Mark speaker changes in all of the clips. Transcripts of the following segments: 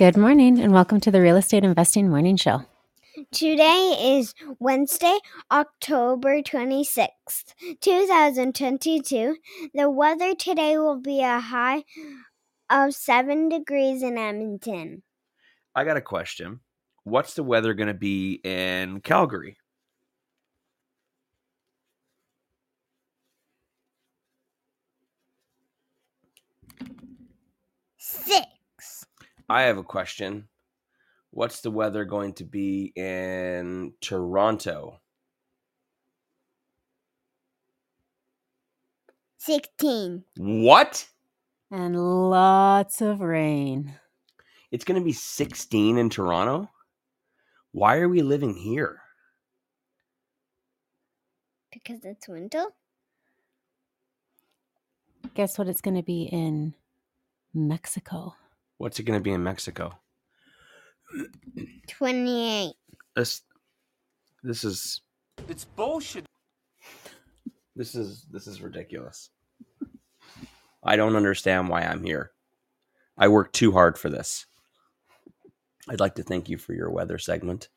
Speaker 1: Good morning and welcome to the Real Estate Investing Morning Show.
Speaker 2: Today is Wednesday, October 26th, 2022. The weather today will be a high of 7 degrees in Edmonton.
Speaker 3: I got a question. What's the weather going to be in Calgary?
Speaker 2: Six.
Speaker 3: I have a question. What's the weather going to be in Toronto?
Speaker 2: 16.
Speaker 3: What?
Speaker 1: And lots of rain.
Speaker 3: It's going to be 16 in Toronto? Why are we living here?
Speaker 2: Because it's winter?
Speaker 1: Guess what it's going to be in Mexico?
Speaker 3: What's it going to be in Mexico?
Speaker 2: 28.
Speaker 3: This this is
Speaker 4: It's bullshit.
Speaker 3: this is this is ridiculous. I don't understand why I'm here. I worked too hard for this. I'd like to thank you for your weather segment.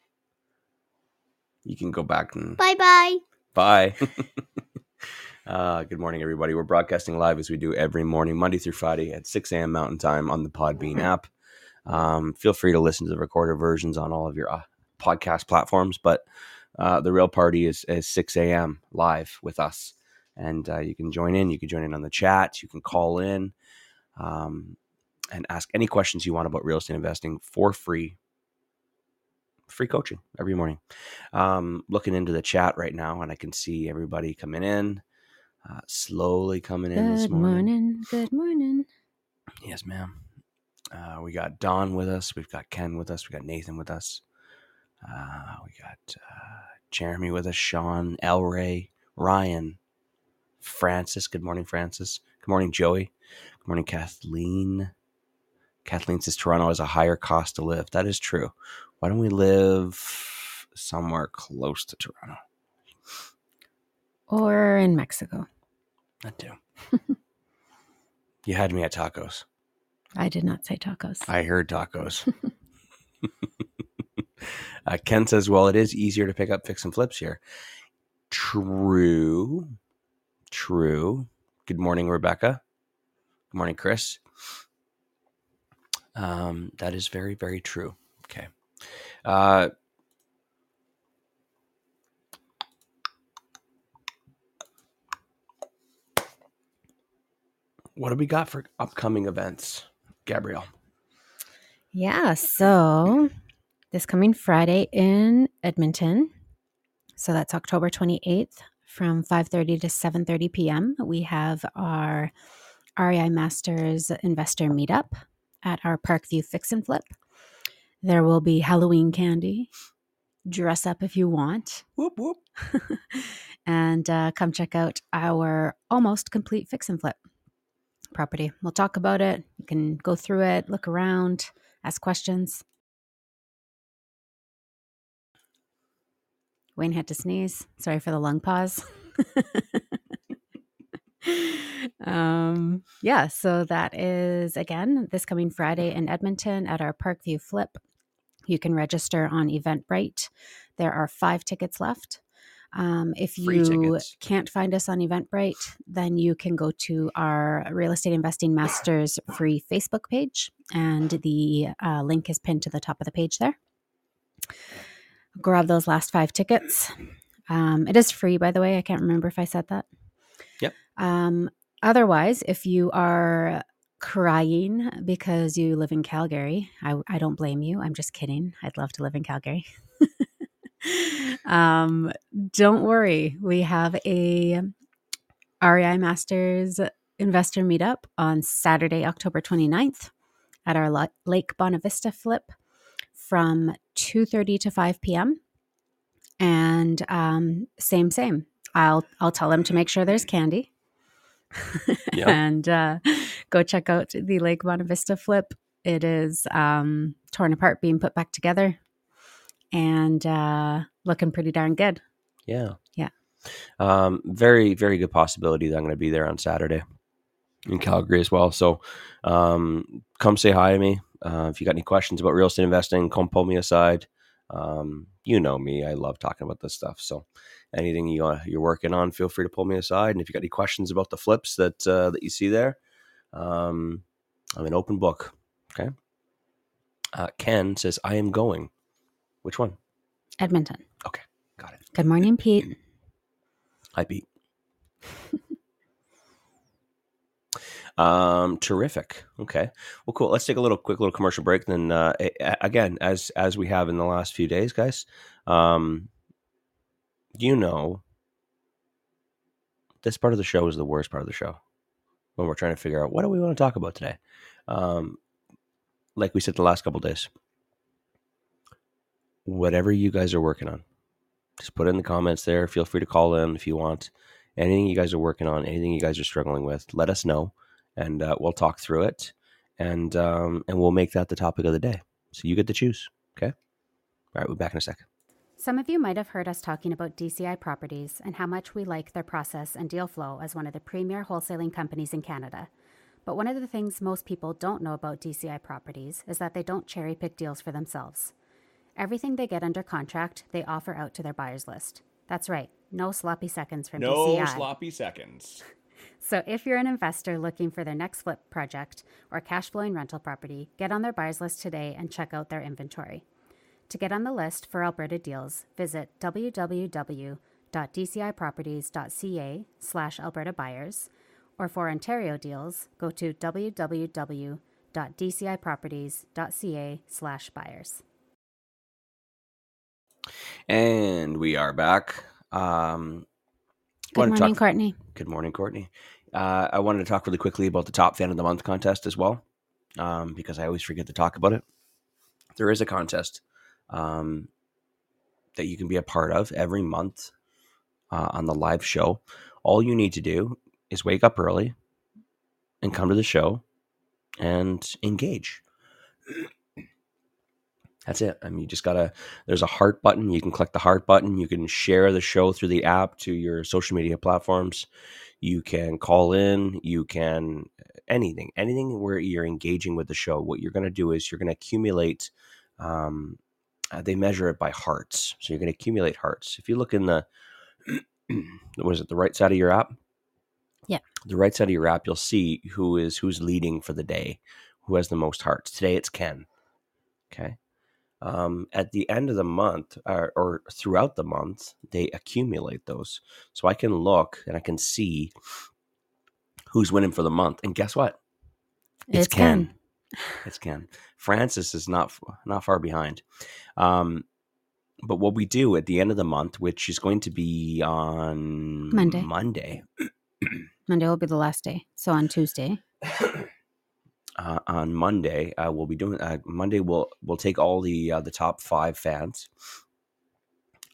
Speaker 3: You can go back and
Speaker 2: Bye bye.
Speaker 3: Bye. Uh, good morning, everybody. We're broadcasting live as we do every morning, Monday through Friday at 6 a.m. Mountain Time on the Podbean app. Um, feel free to listen to the recorded versions on all of your uh, podcast platforms, but uh, the real party is, is 6 a.m. live with us. And uh, you can join in. You can join in on the chat. You can call in um, and ask any questions you want about real estate investing for free. Free coaching every morning um, looking into the chat right now, and I can see everybody coming in, uh, slowly coming in this
Speaker 1: Good
Speaker 3: morning.
Speaker 1: morning. Good morning.
Speaker 3: Yes, ma'am. Uh, we got Don with us. We've got Ken with us. We got Nathan with us. Uh, we got uh, Jeremy with us. Sean, El Ray, Ryan, Francis. Good morning, Francis. Good morning, Joey. Good morning, Kathleen. Kathleen says Toronto has a higher cost to live. That is true. Why don't we live somewhere close to Toronto?
Speaker 1: Or in Mexico.
Speaker 3: That too. you had me at tacos.
Speaker 1: I did not say tacos.
Speaker 3: I heard tacos. uh, Ken says, well, it is easier to pick up fix and flips here. True. True. Good morning, Rebecca. Good morning, Chris. Um, that is very, very true. Okay. Uh, what do we got for upcoming events, Gabrielle?
Speaker 1: Yeah, so this coming Friday in Edmonton. So that's October 28th from 5:30 to 7:30 p.m. We have our REI Masters investor meetup at our Parkview Fix and Flip. There will be Halloween candy. Dress up if you want.
Speaker 3: Whoop whoop.
Speaker 1: and uh, come check out our almost complete fix and flip property. We'll talk about it. You can go through it, look around, ask questions. Wayne had to sneeze. Sorry for the lung pause. um, yeah, so that is again this coming Friday in Edmonton at our Parkview Flip. You can register on Eventbrite. There are five tickets left. Um, if you can't find us on Eventbrite, then you can go to our Real Estate Investing Masters free Facebook page, and the uh, link is pinned to the top of the page there. Grab those last five tickets. Um, it is free, by the way. I can't remember if I said that.
Speaker 3: Yep.
Speaker 1: Um, otherwise, if you are crying because you live in Calgary, I, I don't blame you. I'm just kidding. I'd love to live in Calgary. um, don't worry. We have a REI Masters investor meetup on Saturday, October 29th at our La- Lake Bonavista flip from 2.30 to 5 p.m. And um, same, same. I'll I'll tell them to make sure there's candy.
Speaker 3: Yeah.
Speaker 1: and uh, go check out the Lake Bonavista flip. It is um, torn apart, being put back together, and uh, looking pretty darn good.
Speaker 3: Yeah.
Speaker 1: Yeah.
Speaker 3: Um, very, very good possibility that I'm going to be there on Saturday in Calgary as well. So um, come say hi to me. Uh, if you got any questions about real estate investing, come pull me aside. Um, you know me. I love talking about this stuff. So anything you, uh, you're working on, feel free to pull me aside. And if you got any questions about the flips that, uh, that you see there, um, I'm an open book. Okay. Uh, Ken says, I am going. Which one?
Speaker 1: Edmonton.
Speaker 3: Okay, got it.
Speaker 1: Good morning, Pete.
Speaker 3: Hi, Pete. um, terrific. Okay. Well, cool. Let's take a little quick little commercial break. Then uh, again, as as we have in the last few days, guys. Um, you know, this part of the show is the worst part of the show when we're trying to figure out what do we want to talk about today. Um, like we said the last couple days, whatever you guys are working on, just put in the comments there. Feel free to call in if you want. Anything you guys are working on, anything you guys are struggling with, let us know, and uh, we'll talk through it, and um, and we'll make that the topic of the day. So you get to choose. Okay. All right. We'll be back in a second.
Speaker 4: Some of you might have heard us talking about DCI Properties and how much we like their process and deal flow as one of the premier wholesaling companies in Canada. But one of the things most people don't know about DCI Properties is that they don't cherry pick deals for themselves. Everything they get under contract, they offer out to their buyers list. That's right, no sloppy seconds from
Speaker 5: No
Speaker 4: DCI.
Speaker 5: No sloppy seconds.
Speaker 4: So if you're an investor looking for their next flip project or cash flowing rental property, get on their buyers list today and check out their inventory. To get on the list for Alberta deals, visit www.dciproperties.ca slash Alberta buyers, or for Ontario deals, go to www.dciproperties.ca slash buyers.
Speaker 3: And we are back. Um,
Speaker 1: Good morning,
Speaker 3: talk-
Speaker 1: Courtney.
Speaker 3: Good morning, Courtney. Uh, I wanted to talk really quickly about the top fan of the month contest as well, um, because I always forget to talk about it. There is a contest um, that you can be a part of every month uh, on the live show. All you need to do is wake up early and come to the show and engage. That's it. I mean, you just gotta. There's a heart button. You can click the heart button. You can share the show through the app to your social media platforms. You can call in. You can anything, anything where you're engaging with the show. What you're going to do is you're going to accumulate. Um, uh, they measure it by hearts, so you're going to accumulate hearts. If you look in the, was it the right side of your app?
Speaker 1: Yeah.
Speaker 3: the right side of your app, you'll see who is who's leading for the day, who has the most hearts. Today it's Ken. Okay um, at the end of the month or, or throughout the month, they accumulate those. So I can look and I can see who's winning for the month. And guess what?
Speaker 1: It's Ken.
Speaker 3: It's Ken. Francis is not not far behind. Um, but what we do at the end of the month, which is going to be on
Speaker 1: Monday.
Speaker 3: Monday,
Speaker 1: Monday will be the last day. So on Tuesday,
Speaker 3: uh, on Monday, uh, we'll be doing. Uh, Monday, we'll we'll take all the uh, the top five fans,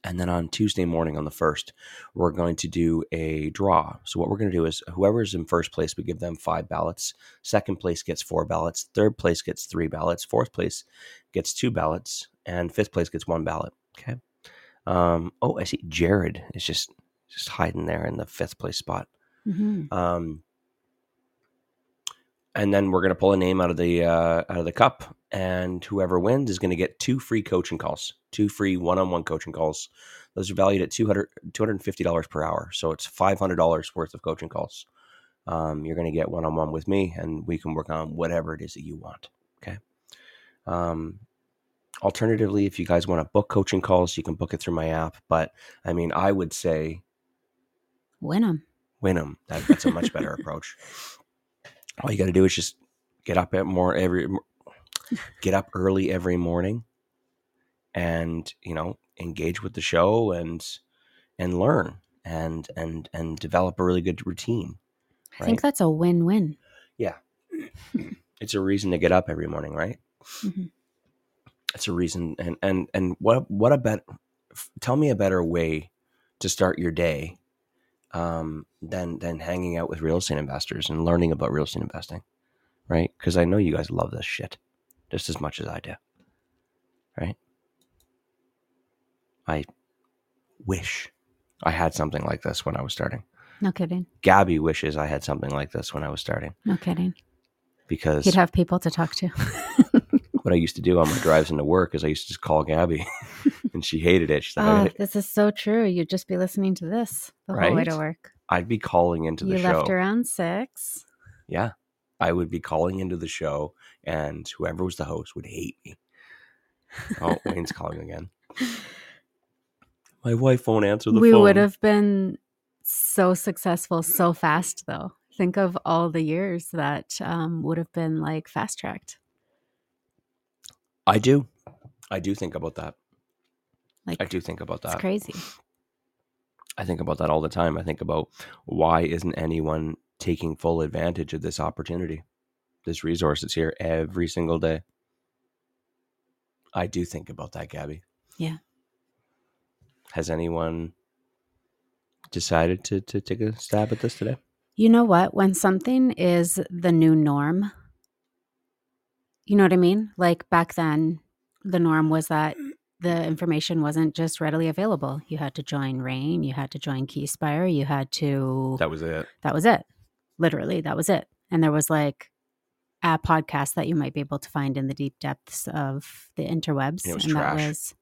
Speaker 3: and then on Tuesday morning, on the first, we're going to do a draw. So what we're going to do is whoever's in first place, we give them five ballots. Second place gets four ballots. Third place gets three ballots. Fourth place gets two ballots, and fifth place gets one ballot. Okay. Um, oh, I see. Jared is just just hiding there in the fifth place spot.
Speaker 1: hmm
Speaker 3: Um, and then we're going to pull a name out of the uh, out of the cup, and whoever wins is going to get two free coaching calls, two free one-on-one coaching calls. Those are valued at 200 $250 per hour, so it's $500 worth of coaching calls. Um, you're going to get one-on-one with me, and we can work on whatever it is that you want. Okay. Um, alternatively, if you guys want to book coaching calls, you can book it through my app. But I mean, I would say
Speaker 1: win them.
Speaker 3: win them. That, that's a much better approach. All you got to do is just get up at more every get up early every morning, and you know engage with the show and and learn and and and develop a really good routine.
Speaker 1: I think that's a win-win. Yeah.
Speaker 3: It's a reason to get up every morning, right?
Speaker 1: Mhm.
Speaker 3: It's a reason, and and and what what a bet? Tell me a better way to start your day um, than than hanging out with real estate investors and learning about real estate investing, right? Because I know you guys love this shit just as much as I do, right? I wish I had something like this when I was starting.
Speaker 1: No kidding.
Speaker 3: Gabby wishes I had something like this when I was starting
Speaker 1: No kidding.
Speaker 3: because
Speaker 1: You'd have people to talk to.
Speaker 3: what I used to do on my drives into work is I used to just call Gabby, and she hated it. She's like,
Speaker 1: oh, this is so true. You'd just be listening to this the whole way to work.
Speaker 3: I'd be calling into the
Speaker 1: You
Speaker 3: show.
Speaker 1: left around six.
Speaker 3: Yeah, I would be calling into the show, and whoever was the host would hate me. Oh, Wayne's calling again. My wife won't answer the
Speaker 1: we
Speaker 3: phone.
Speaker 1: We would have been so successful so fast, though. Think of all the years that um, would have been like fast tracked.
Speaker 3: I do. I do think about that.
Speaker 1: Like
Speaker 3: I do think about
Speaker 1: it's
Speaker 3: that.
Speaker 1: crazy.
Speaker 3: I think about that all the time. I think about why isn't anyone taking full advantage of this opportunity? This resource is here every single day. I do think about that, Gabby.
Speaker 1: Yeah.
Speaker 3: Has anyone decided to, to take a stab at this today?
Speaker 1: You know what? When something is the new norm, you know what I mean? Like back then, the norm was that the information wasn't just readily available. You had to join RAIN, you had to join Keyspire, you had to
Speaker 3: That was it.
Speaker 1: that was it. Literally, that was it. And there was like a podcast that you might be able to find in the deep depths of the interwebs.
Speaker 3: And it was
Speaker 1: and
Speaker 3: trash.
Speaker 1: that was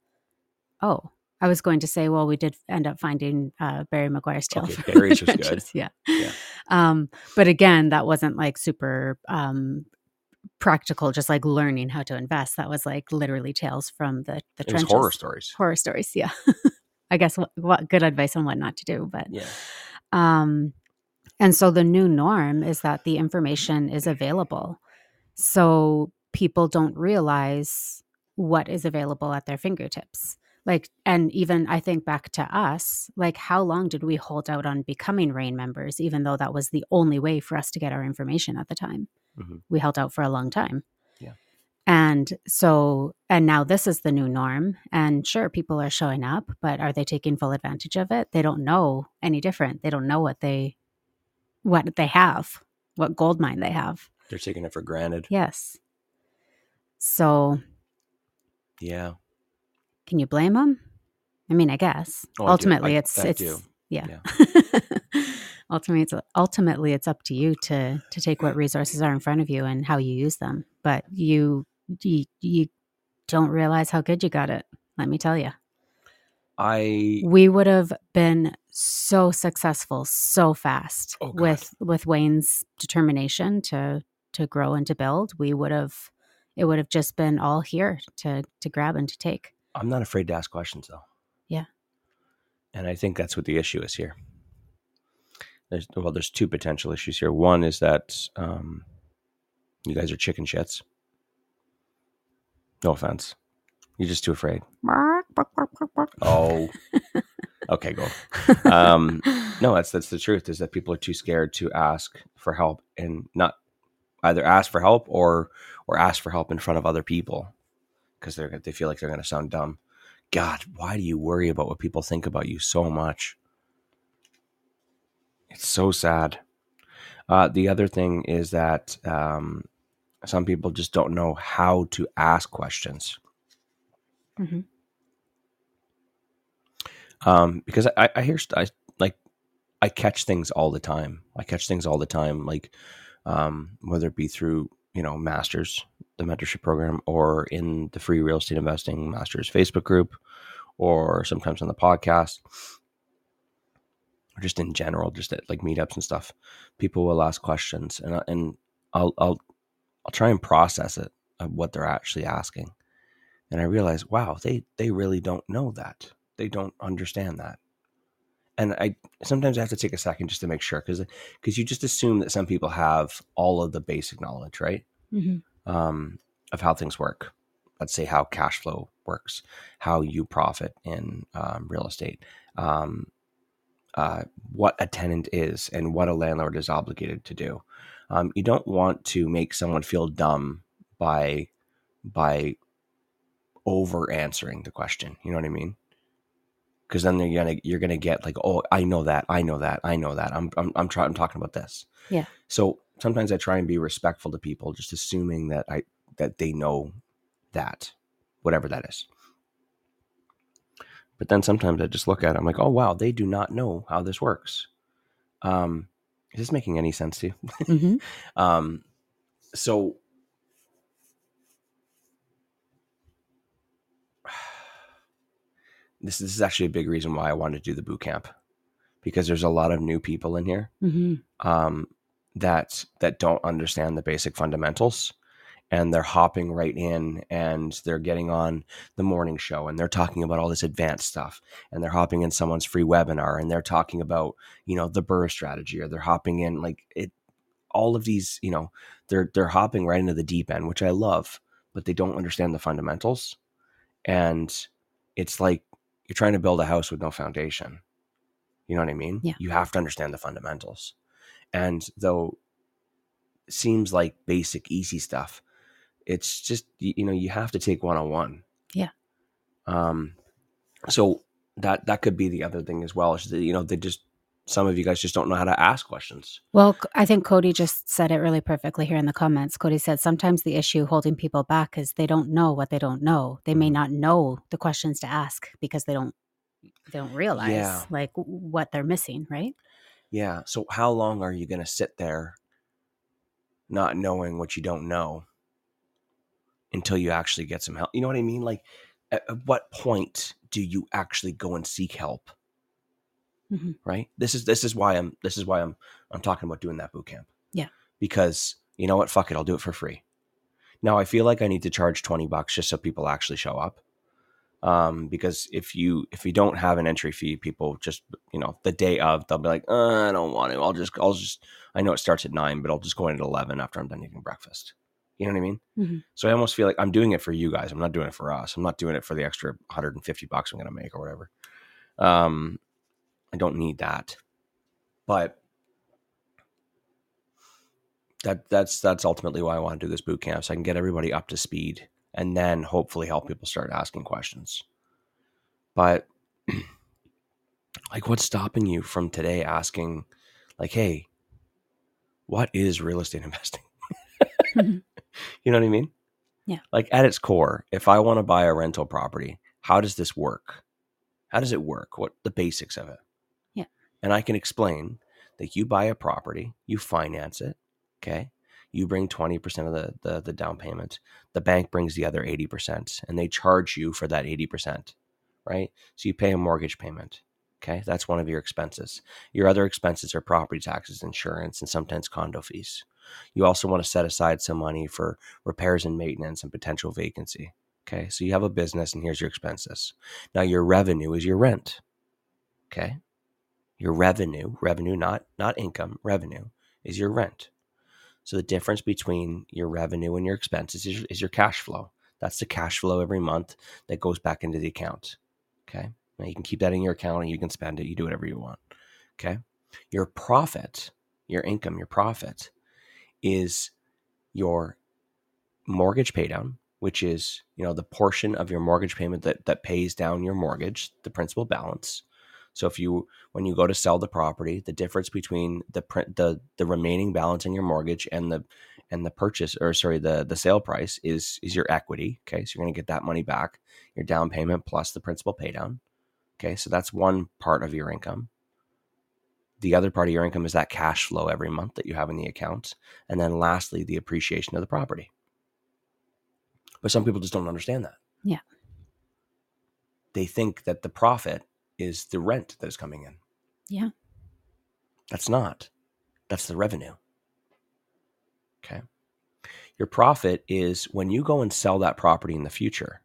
Speaker 1: oh. I was going to say, well, we did end up finding uh, Barry McGuire's tale.
Speaker 3: Okay, Barry's was good.
Speaker 1: Yeah.
Speaker 3: Yeah.
Speaker 1: Um, but again, that wasn't like super um, practical, just like learning how to invest. That was like literally tales from the the
Speaker 3: It
Speaker 1: trenches.
Speaker 3: horror stories.
Speaker 1: Horror stories, yeah. I guess what, what good advice on what not to do, but
Speaker 3: Yeah.
Speaker 1: um, and so the new norm is that the information is available. So people don't realize what is available at their fingertips. Like, and even I think back to us, like, how long did we hold out on becoming RAIN members, even though that was the only way for us to get our information at the time?
Speaker 3: Mhm.
Speaker 1: We held out for a long time.
Speaker 3: Yeah.
Speaker 1: And so, and now this is the new norm. And sure, people are showing up, but are they taking full advantage of it? They don't know any different. They don't know what they, what they have, what gold mine they have.
Speaker 3: They're taking it for granted.
Speaker 1: Yes. So,
Speaker 3: Yeah.
Speaker 1: Can you blame them? I mean, I guess
Speaker 3: Oh,
Speaker 1: ultimately
Speaker 3: I-
Speaker 1: it's
Speaker 3: I
Speaker 1: it's
Speaker 3: do.
Speaker 1: yeah. ultimately, it's ultimately it's up to you to to take what resources are in front of you and how you use them. But you you, you don't realize how good you got it. Let me tell you.
Speaker 3: I
Speaker 1: we would have been so successful so fast
Speaker 3: Oh,
Speaker 1: with with Wayne's determination to to grow and to build. We would have it would have just been all here to to grab and to take.
Speaker 3: I'm not afraid to ask questions though.
Speaker 1: Yeah.
Speaker 3: And I think that's what the issue is here. There's well, there's two potential issues here. One is that um, you guys are chicken shits. No offense. You're just too afraid. Oh. okay, go. Um, No, that's that's the truth. Is that people are too scared to ask for help and not either ask for help or or ask for help in front of other people because they're they feel like they're going to sound dumb. God, why do you worry about what people think about you so much? It's so sad. Uh, the other thing is that um, some people just don't know how to ask questions.
Speaker 1: Mhm.
Speaker 3: Um, because I, I hear I, like I catch things all the time. I catch things all the time, like um, whether it be through you know masters, the mentorship program, or in the free real estate investing masters Facebook group, or sometimes on the podcast, or just in general, just at like meetups and stuff. People will ask questions, and and I'll I'll I'll try and process it of what they're actually asking, and I realize, wow, they they really don't know that. They don't understand that and I sometimes I have to take a second just to make sure because because you just assume that some people have all of the basic knowledge, right?
Speaker 1: Mhm.
Speaker 3: Um, of how things work. Let's say how cash flow works, how you profit in um, real estate, um, uh, what a tenant is and what a landlord is obligated to do. Um, you don't want to make someone feel dumb by by over answering the question. You know what I mean? Because then you're gonna you're gonna get like, oh, I know that, I know that, I know that. I'm I'm I'm trying. I'm talking about this.
Speaker 1: Yeah.
Speaker 3: So sometimes I try and be respectful to people, just assuming that I that they know that, whatever that is. But then sometimes I just look at it, I'm like, oh wow, they do not know how this works. Um, is this making any sense to you?
Speaker 1: hmm
Speaker 3: Um, so this, this is actually a big reason why I wanted to do the boot camp because there's a lot of new people in here
Speaker 1: hmm
Speaker 3: um, that that don't understand the basic fundamentals and they're hopping right in and they're getting on the morning show and they're talking about all this advanced stuff and they're hopping in someone's free webinar and they're talking about you know the BRRRR strategy or they're hopping in like it all of these you know they're they're hopping right into the deep end which i love but they don't understand the fundamentals and it's like you're trying to build a house with no foundation you know what i mean
Speaker 1: Yeah.
Speaker 3: you have to understand the fundamentals and though it seems like basic easy stuff it's just you know you have to take one-on-one
Speaker 1: Yeah.
Speaker 3: um so that that could be the other thing as well is that you know they just some of you guys just don't know how to ask questions
Speaker 1: Well, I think Cody just said it really perfectly here in the comments. Cody said sometimes the issue holding people back is they don't know what they don't know. They may
Speaker 3: Mhm.
Speaker 1: not know the questions to ask because they don't they don't realize
Speaker 3: Yeah.
Speaker 1: like what they're missing, right?
Speaker 3: yeah so how long are you going to sit there not knowing what you don't know until you actually get some help you know what i mean like at, at what point do you actually go and seek help
Speaker 1: Mhm.
Speaker 3: right? This is this is why i'm this is why i'm i'm talking about doing that boot camp.
Speaker 1: Yeah.
Speaker 3: because you know what? Fuck it. I'll do it for free. Now i feel like i need to charge 20 bucks just so people actually show up. Um because if you if you don't have an entry fee people just you know the day of they'll be like uh, i don't want to i'll just i'll just i know it starts at 9 but i'll just go in at 11 after i'm done eating breakfast. You know what i mean?
Speaker 1: Mhm.
Speaker 3: so i almost feel like i'm doing it for you guys. I'm not doing it for us. I'm not doing it for the extra 150 bucks i'm going to make or whatever. Um i don't need that but that that's that's ultimately why i want to do this boot camp so i can get everybody up to speed and then hopefully help people start asking questions but like what's stopping you from today asking like hey what is real estate investing
Speaker 1: Mhm.
Speaker 3: you know what i mean
Speaker 1: Yeah.
Speaker 3: like at its core if i want to buy a rental property how does this work how does it work what the basics of it. And i can explain that you buy a property you finance it okay? You bring 20% of the, the the down payment. The bank brings the other 80% and they charge you for that 80% right? So you pay a mortgage payment okay? That's one of your expenses. Your other expenses are property taxes insurance and sometimes condo fees. You also want to set aside some money for repairs and maintenance and potential vacancy okay? So you have a business and here's your expenses. Now your revenue is your rent okay your revenue revenue not not income revenue is your rent so the difference between your revenue and your expenses is, is your cash flow. That's the cash flow every month that goes back into the account. Okay. Now you can keep that in your account and you can spend it. You do whatever you want. Okay. Your profit, your income, your profit is your mortgage paydown, which is, you know, the portion of your mortgage payment that, that pays down your mortgage, the principal balance. So if you when you go to sell the property, the difference between the print the the remaining balance in your mortgage and the and the purchase or sorry the the sale price is is your equity. Okay, so you're going to get that money back, your down payment plus the principal pay down. Okay, so that's one part of your income. The other part of your income is that cash flow every month that you have in the account, and then lastly the appreciation of the property. But some people just don't understand that.
Speaker 1: Yeah.
Speaker 3: They think that the profit is the rent that is coming in.
Speaker 1: Yeah.
Speaker 3: That's not. That's the revenue. Okay. Your profit is when you go and sell that property in the future,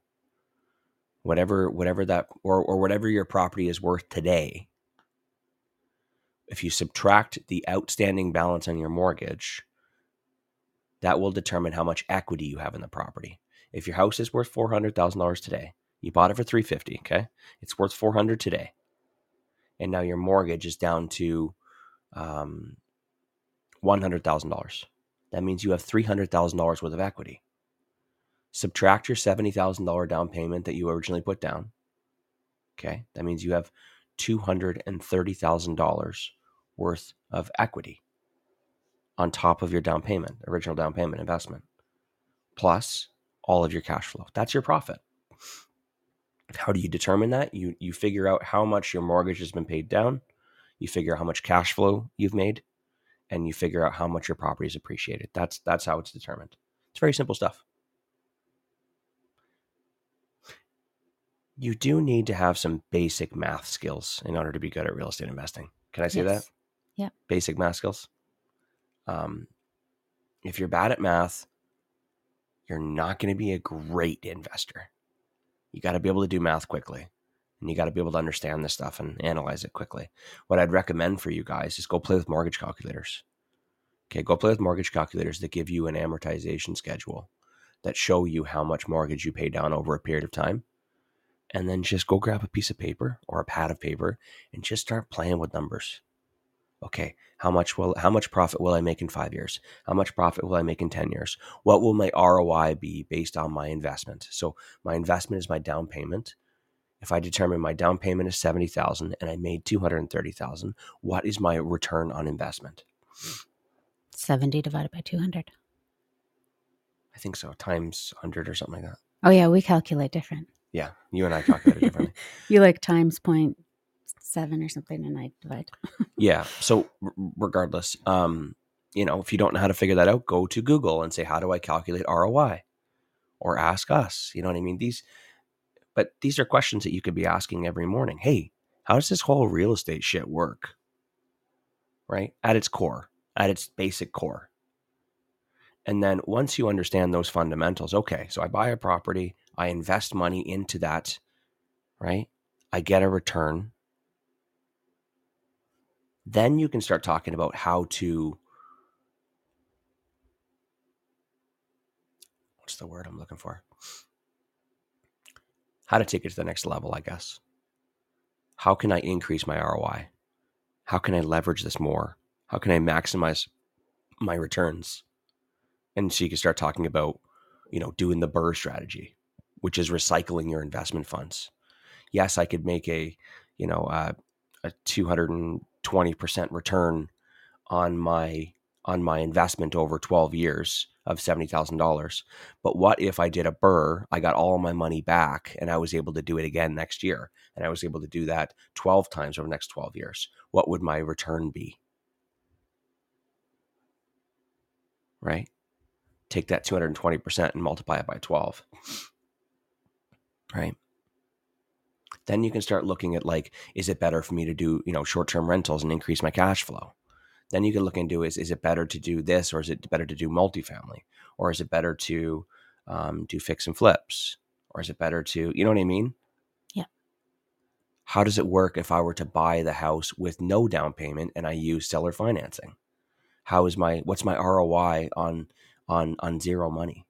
Speaker 3: whatever whatever that or or whatever your property is worth today. If you subtract the outstanding balance on your mortgage, that will determine how much equity you have in the property. If your house is worth $400,000 today, you bought it for 350, okay? It's worth 400 today. and now your mortgage is down to um, $100,000. That means you have $300,000 worth of equity. Subtract your $70,000 down payment that you originally put down. Okay. That means you have $230,000 worth of equity on top of your down payment, original down payment investment, plus all of your cash flow. That's your profit. How do you determine that? You you figure out how much your mortgage has been paid down, you figure out how much cash flow you've made, and you figure out how much your property is appreciated. That's that's how it's determined. It's very simple stuff. You do need to have some basic math skills in order to be good at real estate investing. Can I say
Speaker 1: Yes.
Speaker 3: that?
Speaker 1: Yeah.
Speaker 3: Basic math skills. Um, if you're bad at math, you're not going to be a great investor. You got to be able to do math quickly and you got to be able to understand this stuff and analyze it quickly. What I'd recommend for you guys is go play with mortgage calculators. Okay, go play with mortgage calculators that give you an amortization schedule that show you how much mortgage you pay down over a period of time. And then just go grab a piece of paper or a pad of paper and just start playing with numbers. Okay, how much will how much profit will I make in 5 years? How much profit will I make in 10 years? What will my ROI be based on my investment? So my investment is my down payment. If I determine my down payment is 70,000 and I made 230,000, what is my return on investment?
Speaker 1: 70 divided by 200.
Speaker 3: I think so, times 100 or something like that.
Speaker 1: Oh, yeah, we calculate different.
Speaker 3: Yeah, you and I calculate it differently.
Speaker 1: You like times point seven or something, and I divide.
Speaker 3: yeah. So regardless, um, you know, if you don't know how to figure that out, go to Google and say, "How do I calculate ROI?" Or ask us. You know what I mean? These, but these are questions that you could be asking every morning. Hey, how does this whole real estate shit work? Right at its core, at its basic core. And then once you understand those fundamentals, okay, so I buy a property, I invest money into that, right? I get a return. Then you can start talking about how to what's the word I'm looking for? How to take it to the next level, I guess. How can I increase my ROI? How can I leverage this more? How can I maximize my returns? And so you can start talking about, you know, doing the BRRRR strategy, which is recycling your investment funds. Yes, I could make a, you know, uh, a 220% return on my on my investment over 12 years of $70,000. But what if I did a BRRRR, I got all my money back and I was able to do it again next year and I was able to do that 12 times over the next 12 years? What would my return be? Right? Take that 220% and multiply it by 12. Right? Then you can start looking at like, is it better for me to do, you know, short-term rentals and increase my cash flow? Then you can look into is is it better to do this or is it better to do multifamily or is it better to um, do fix and flips or is it better to you know what I mean?
Speaker 1: Yeah.
Speaker 3: How does it work if I were to buy the house with no down payment and I use seller financing? How is my what's my ROI on on on zero money?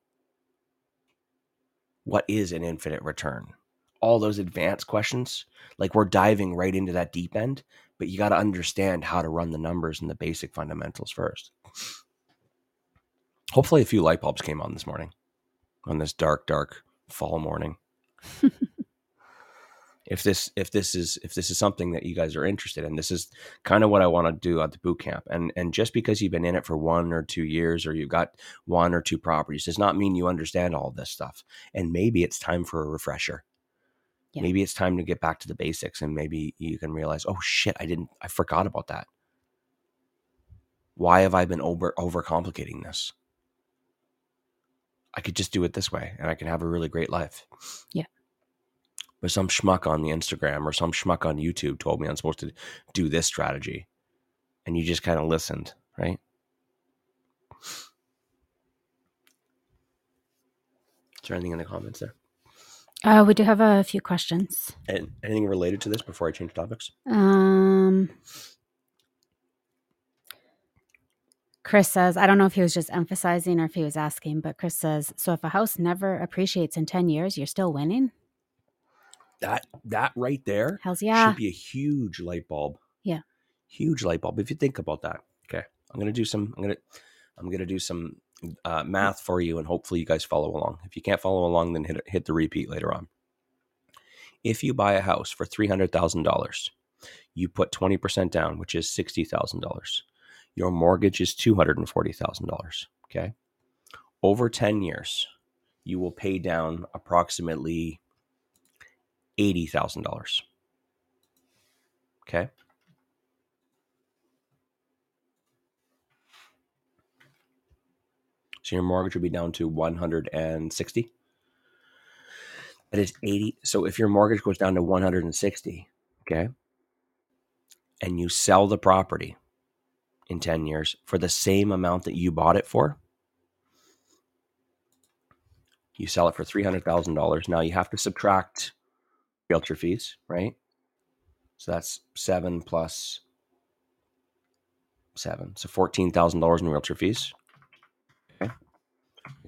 Speaker 3: What is an infinite return? All those advanced questions, like we're diving right into that deep end, but you got to understand how to run the numbers and the basic fundamentals first. Hopefully, a few light bulbs came on this morning, on this dark, dark fall morning. if this if this is if this is something that you guys are interested in, this is kind of what I want to do at the boot camp. And and just because you've been in it for one or two years or you've got one or two properties does not mean you understand all this stuff. And maybe it's time for a refresher
Speaker 1: Yeah.
Speaker 3: maybe it's time to get back to the basics and maybe you can realize oh shit i didn't i forgot about that. Why have i been over overcomplicating this? I could just do it this way and i can have a really great life.
Speaker 1: Yeah.
Speaker 3: but some schmuck on the instagram or some schmuck on youtube told me i'm supposed to do this strategy and you just kind of listened right? Is there anything in the comments there
Speaker 1: Uh, we do have a few questions.
Speaker 3: and anything related to this before i change topics
Speaker 1: Um, Chris says, I don't know if he was just emphasizing or if he was asking, but Chris says, so if a house never appreciates in 10 years, you're still winning?
Speaker 3: That that right there
Speaker 1: Hells yeah.
Speaker 3: should be a huge light bulb.
Speaker 1: Yeah.
Speaker 3: Huge light bulb. If you think about that. Okay. I'm gonna do some I'm gonna I'm gonna do some uh, math for you and hopefully you guys follow along. If you can't follow along, then hit hit the repeat later on. If you buy a house for three hundred thousand dollars, you put twenty percent down, which is sixty thousand dollars. Your mortgage is two hundred and forty thousand dollars. Okay. Over ten years, you will pay down approximately eighty thousand dollars. Okay. So your mortgage would be down to 160. That is 80. So if your mortgage goes down to 160, okay, and you sell the property in 10 years for the same amount that you bought it for, you sell it for $300,000. Now you have to subtract realtor fees, right? So that's seven plus seven. So $14,000 in realtor fees.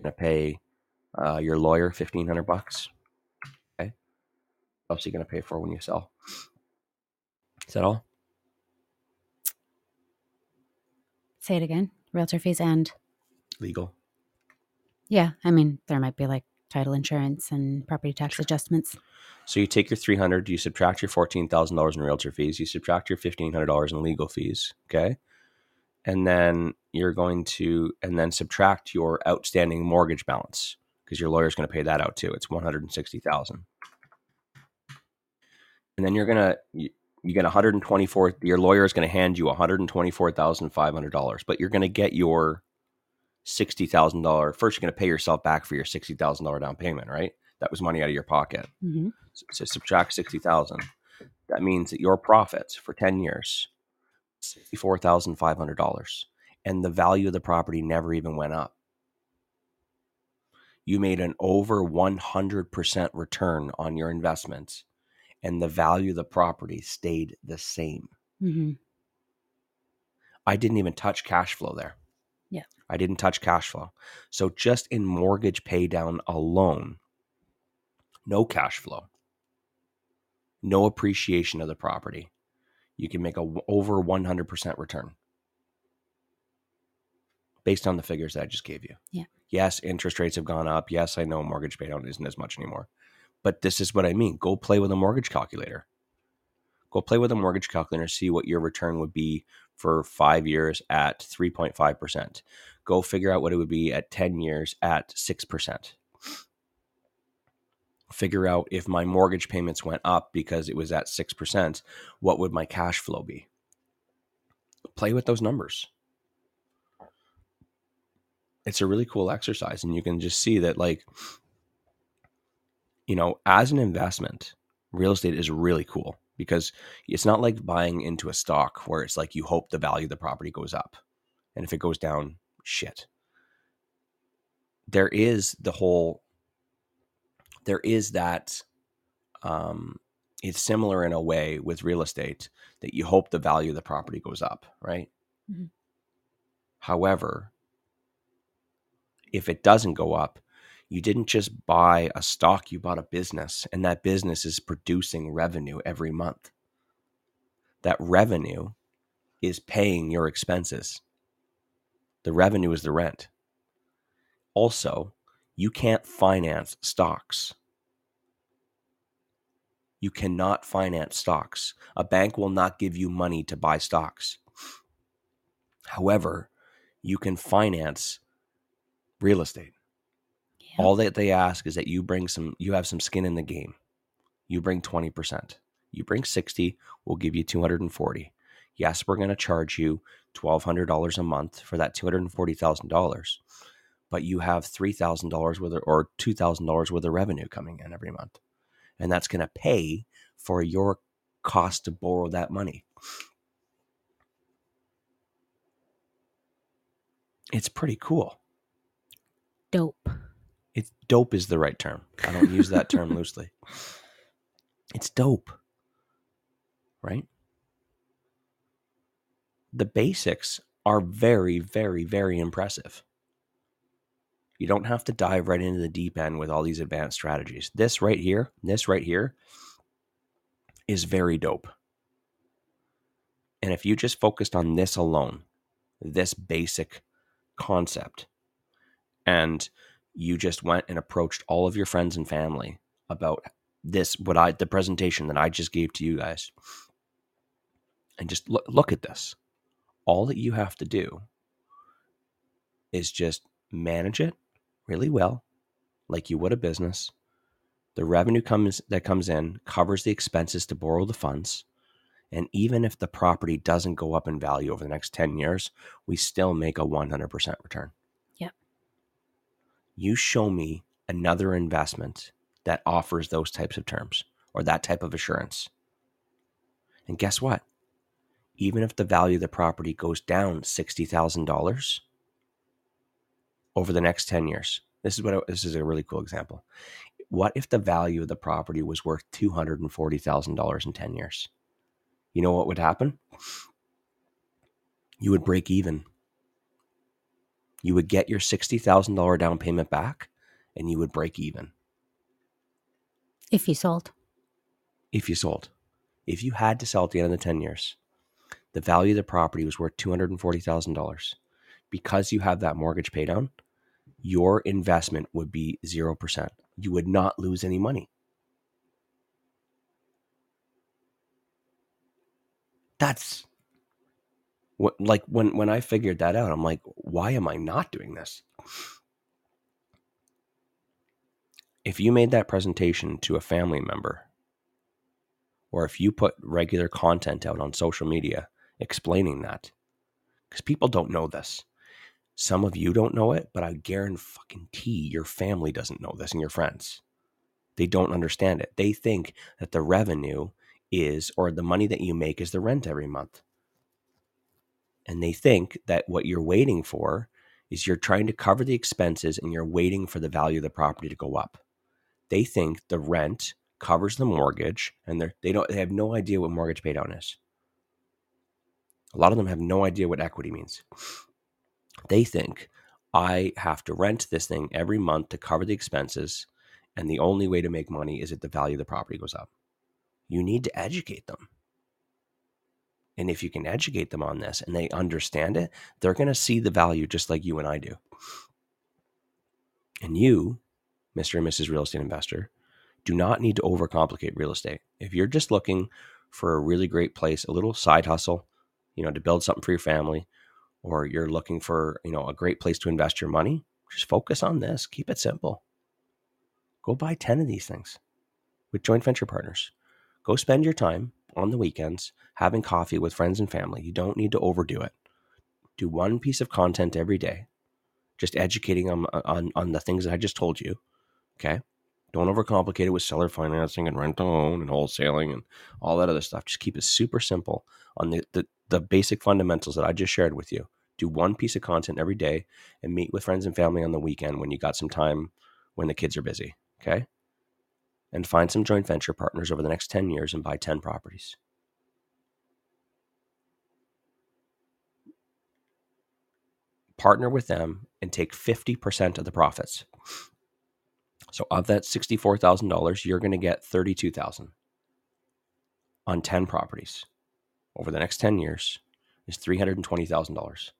Speaker 3: Okay. You're going to pay uh, your lawyer 1500 bucks. Okay. What else are you going to pay for when you sell? Is that all?
Speaker 1: Say it again. Realtor fees and
Speaker 3: Legal.
Speaker 1: yeah, I mean there might be like title insurance and property tax adjustments.
Speaker 3: So you take your 300, you subtract your $14,000 in realtor fees, you subtract your $1,500 in legal fees. Okay. And then you're going to, and then subtract your outstanding mortgage balance because your lawyer's going to pay that out too. It's 160,000. And then you're going to, you, you get 124, your lawyer is going to hand you $124,500, but you're going to get your $60,000. First, you're going to pay yourself back for your $60,000 down payment, right? That was money out of your pocket.
Speaker 1: hmm
Speaker 3: So, so subtract 60,000. That means that your profits for 10 years, $64,500. And the value of the property never even went up. You made an over 100% return on your investments, and the value of the property stayed the same.
Speaker 1: hmm
Speaker 3: I didn't even touch cash flow there.
Speaker 1: Yeah.
Speaker 3: I didn't touch cash flow. So just in mortgage pay down alone, no cash flow, no appreciation of the property, you can make a w- over 100% return based on the figures that I just gave you.
Speaker 1: Yeah.
Speaker 3: Yes, interest rates have gone up. Yes, I know mortgage pay down isn't as much anymore. But this is what I mean. Go play with a mortgage calculator. Go play with a mortgage calculator, see what your return would be for five years at 3.5%. Go figure out what it would be at 10 years at 6%. Figure out if my mortgage payments went up because it was at 6%, what would my cash flow be? Play with those numbers. It's a really cool exercise, and you can just see that, like, you know, as an investment, real estate is really cool because it's not like buying into a stock where it's like you hope the value of the property goes up. And if it goes down, shit. There is the whole, there is that, um, it's similar in a way with real estate that you hope the value of the property goes up, right?
Speaker 1: Mhm.
Speaker 3: However, if it doesn't go up, you didn't just buy a stock, you bought a business, and that business is producing revenue every month. That revenue is paying your expenses. The revenue is the rent. Also, you can't finance stocks. You cannot finance stocks. A bank will not give you money to buy stocks. However, you can finance real estate.
Speaker 1: Yeah.
Speaker 3: All that they ask is that you bring some, you have some skin in the game. You bring 20%. You bring 60, we'll give you 240. Yes, we're going to charge you $1,200 a month for that $240,000, but you have $3,000 worth or $2,000 worth of revenue coming in every month. And that's going to pay for your cost to borrow that money. It's pretty cool.
Speaker 1: Dope.
Speaker 3: It's dope is the right term. I don't use that term loosely. It's dope. Right? The basics are very, very, very impressive. You don't have to dive right into the deep end with all these advanced strategies. This right here, this right here is very dope. And if you just focused on this alone, this basic concept, and you just went and approached all of your friends and family about this, what I, the presentation that I just gave to you guys, and just look, look at this. All that you have to do is just manage it really well, like you would a business. The revenue comes that comes in covers the expenses to borrow the funds. And even if the property doesn't go up in value over the next 10 years, we still make a 100% return.
Speaker 1: Yep.
Speaker 3: You show me another investment that offers those types of terms or that type of assurance. And guess what? Even if the value of the property goes down $60,000 over the next 10 years, this is what I, this is a really cool example. What if the value of the property was worth $240,000 in 10 years? You know what would happen? You would break even. You would get your $60,000 down payment back and you would break even
Speaker 1: If you sold.
Speaker 3: if you sold. If you had to sell at the end of the 10 years, the value of the property was worth $240,000. Because you have that mortgage paydown, your investment would be 0%. You would not lose any money. That's what like when when I figured that out, I'm like, why am I not doing this? If you made that presentation to a family member or if you put regular content out on social media explaining that because people don't know this. Some of you don't know it, but I guarantee your family doesn't know this and your friends. They don't understand it. They think that the revenue is, or the money that you make is the rent every month. And they think that what you're waiting for is you're trying to cover the expenses and you're waiting for the value of the property to go up. They think the rent covers the mortgage and they don't, they have no idea what mortgage paydown is. A lot of them have no idea what equity means. They think I have to rent this thing every month to cover the expenses, and the only way to make money is if the value of the property goes up. You need to educate them. And if you can educate them on this and they understand it, they're going to see the value just like you and I do. And you, Mr. and Mrs. Real Estate Investor, do not need to overcomplicate real estate. If you're just looking for a really great place, a little side hustle, you know, to build something for your family, or you're looking for, you know, a great place to invest your money, just focus on this. Keep it simple. Go buy 10 of these things with joint venture partners. Go spend your time on the weekends having coffee with friends and family. You don't need to overdo it. Do one piece of content every day, just educating them uh, on, on the things that I just told you. Okay. Don't overcomplicate it with seller financing and rent to own and wholesaling and all that other stuff. Just keep it super simple on the, the, the basic fundamentals that I just shared with you. Do one piece of content every day and meet with friends and family on the weekend when you got some time when the kids are busy. Okay. And find some joint venture partners over the next 10 years and buy 10 properties. Partner with them and take 50% of the profits. So of that $64,000, you're going to get 32,000 on 10 properties over the next 10 years is $320,000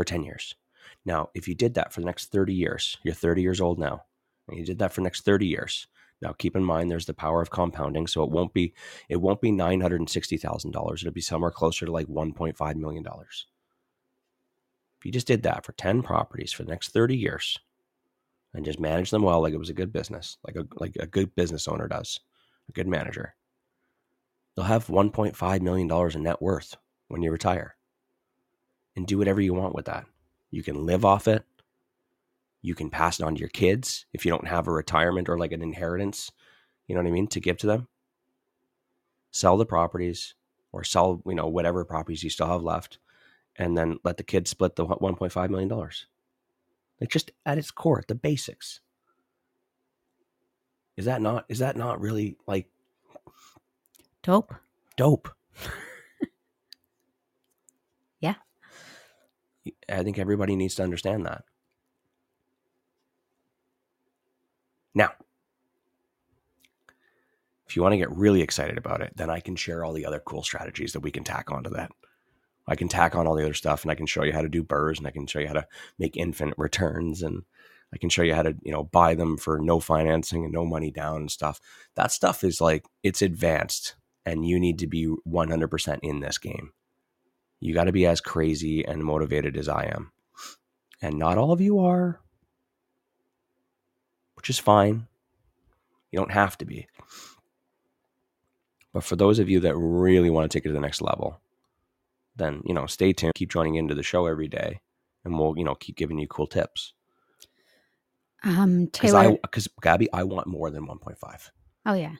Speaker 3: for 10 years. Now, if you did that for the next 30 years, you're 30 years old now, and you did that for the next 30 years. Now, keep in mind there's the power of compounding, so it won't be it won't be $960,000. It'll be somewhere closer to like $1.5 million. If you just did that for 10 properties for the next 30 years and just manage them well like it was a good business, like a like a good business owner does, a good manager, you'll have $1.5 million in net worth when you retire and do whatever you want with that. You can live off it. You can pass it on to your kids if you don't have a retirement or like an inheritance, you know what I mean, to give to them. Sell the properties or sell, you know, whatever properties you still have left and then let the kids split the 1.5 million dollars. Like just at its core, the basics. Is that not is that not really like
Speaker 1: Dope.
Speaker 3: dope? I think everybody needs to understand that. Now, If you want to get really excited about it, then I can share all the other cool strategies that we can tack onto that. I can tack on all the other stuff and I can show you how to do BRRRRs and I can show you how to make infinite returns and I can show you how to, you know, buy them for no financing and no money down and stuff. That stuff is like it's advanced and you need to be 100% in this game. You got to be as crazy and motivated as I am. And not all of you are, which is fine. You don't have to be. But for those of you that really want to take it to the next level, then, you know, stay tuned, keep joining into the show every day, and we'll, you know, keep giving you cool tips.
Speaker 1: Um,
Speaker 3: Because
Speaker 1: Taylor.
Speaker 3: Because Gabby, I want more than 1.5.
Speaker 1: oh yeah.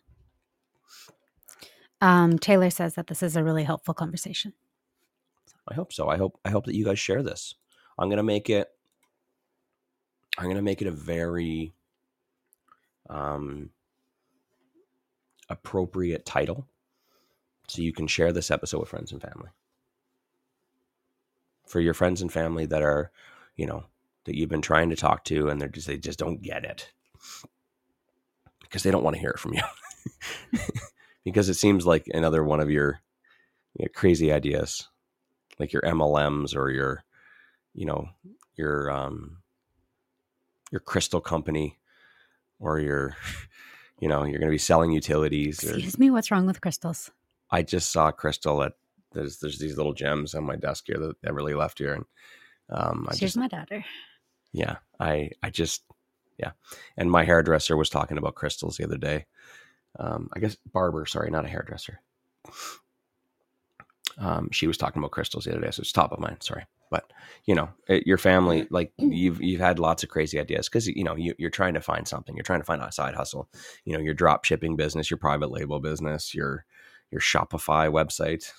Speaker 1: Um, Taylor says that this is a really helpful conversation.
Speaker 3: I hope so. I hope I hope that you guys share this. I'm gonna make it. I'm gonna make it a very um, appropriate title, so you can share this episode with friends and family. For your friends and family that are, you know, that you've been trying to talk to, and they're just they just don't get it because they don't want to hear it from you. because it seems like another one of your, your crazy ideas like your MLMs or your, you know, your um, your crystal company, or your, you know, you're going to be selling utilities. Or,
Speaker 1: Excuse me, what's wrong with crystals?
Speaker 3: I just saw crystal at there's there's these little gems on my desk here that Everly left here, and um, I
Speaker 1: Here's
Speaker 3: just
Speaker 1: my daughter.
Speaker 3: yeah, I I just yeah, and my hairdresser was talking about crystals the other day. Um, I guess barber, sorry, not a hairdresser. Um, she was talking about crystals the other day, so it's top of mind. Sorry, but you know, it, your family, like you've you've had lots of crazy ideas because you know you, you're trying to find something. You're trying to find a side hustle. You know, your drop shipping business, your private label business, your your Shopify website.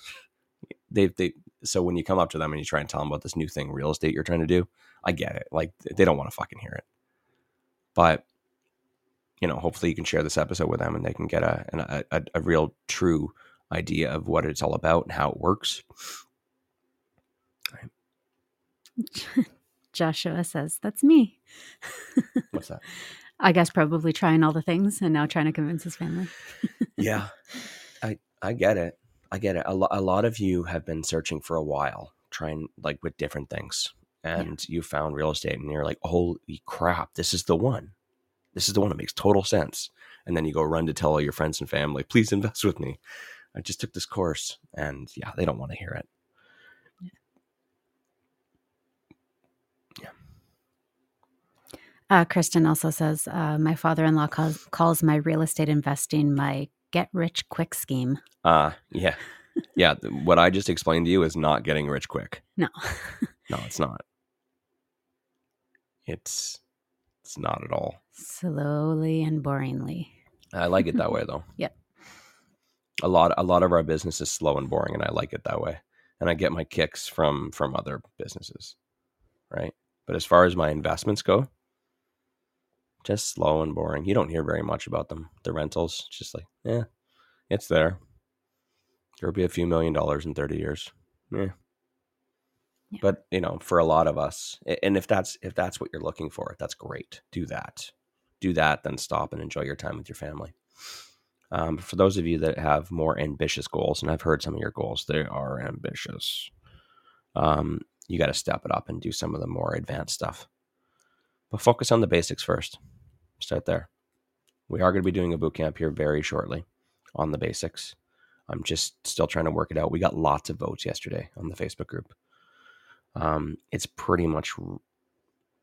Speaker 3: They they so when you come up to them and you try and tell them about this new thing, real estate you're trying to do, I get it. Like they don't want to fucking hear it, but you know, hopefully you can share this episode with them and they can get a an, a, a real true idea of what it's all about and how it works.
Speaker 1: Joshua says, That's me.
Speaker 3: What's that?
Speaker 1: I guess probably trying all the things and now trying to convince his family.
Speaker 3: yeah, I I get it. I get it. A, lo- a lot of you have been searching for a while, trying like with different things, and you found real estate, and you're like, "Holy crap, this is the one! This is the one that makes total sense." And then you go run to tell all your friends and family, "Please invest with me." I just took this course, and yeah, they don't want to hear it.
Speaker 1: Uh, Kristen also says, uh, My father in law calls, calls my real estate investing my get rich quick scheme.
Speaker 3: Uh yeah. Yeah, what I just explained to you is not getting rich quick.
Speaker 1: No.
Speaker 3: No, it's not. It's it's not at all.
Speaker 1: Slowly and boringly.
Speaker 3: I like it that way though.
Speaker 1: Yep.
Speaker 3: A lot a lot of our business is slow and boring and I like it that way. And I get my kicks from from other businesses. Right? But as far as my investments go, just slow and boring. You don't hear very much about them. The rentals, just like, yeah, it's there. There'll be a few million dollars in 30 years. Yeah.
Speaker 1: Yeah.
Speaker 3: But, you know, for a lot of us, and if that's if that's what you're looking for, that's great. Do that. Do that, then stop and enjoy your time with your family. Um, for those of you that have more ambitious goals, and I've heard some of your goals, they are ambitious. Um, you got to step it up and do some of the more advanced stuff. But focus on the basics first. Start there. We are going to be doing a boot camp here very shortly on the basics. I'm just still trying to work it out. We got lots of votes yesterday on the Facebook group. Um, it's pretty much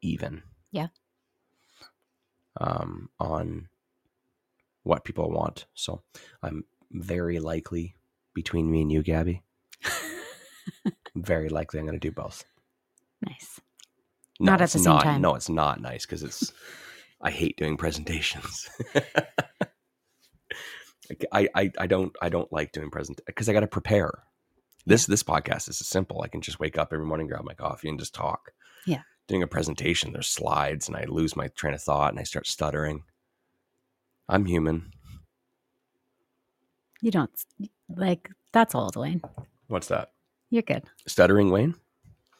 Speaker 3: even.
Speaker 1: Yeah.
Speaker 3: Um, on what people want. So I'm very likely between me and you, Gabby. very likely I'm going to do both.
Speaker 1: nice.
Speaker 3: No,
Speaker 1: Not at the same
Speaker 3: not,
Speaker 1: time.
Speaker 3: No, it's not nice because it's. I hate doing presentations. I, I I don't I don't like doing present because I got to prepare. This this podcast is simple. I can just wake up every morning, grab my coffee, and just talk.
Speaker 1: Yeah.
Speaker 3: Doing a presentation, there's slides, and I lose my train of thought, and I start stuttering. I'm human.
Speaker 1: You don't, like, that's old, Wayne.
Speaker 3: What's that?
Speaker 1: You're good.
Speaker 3: Stuttering, Wayne?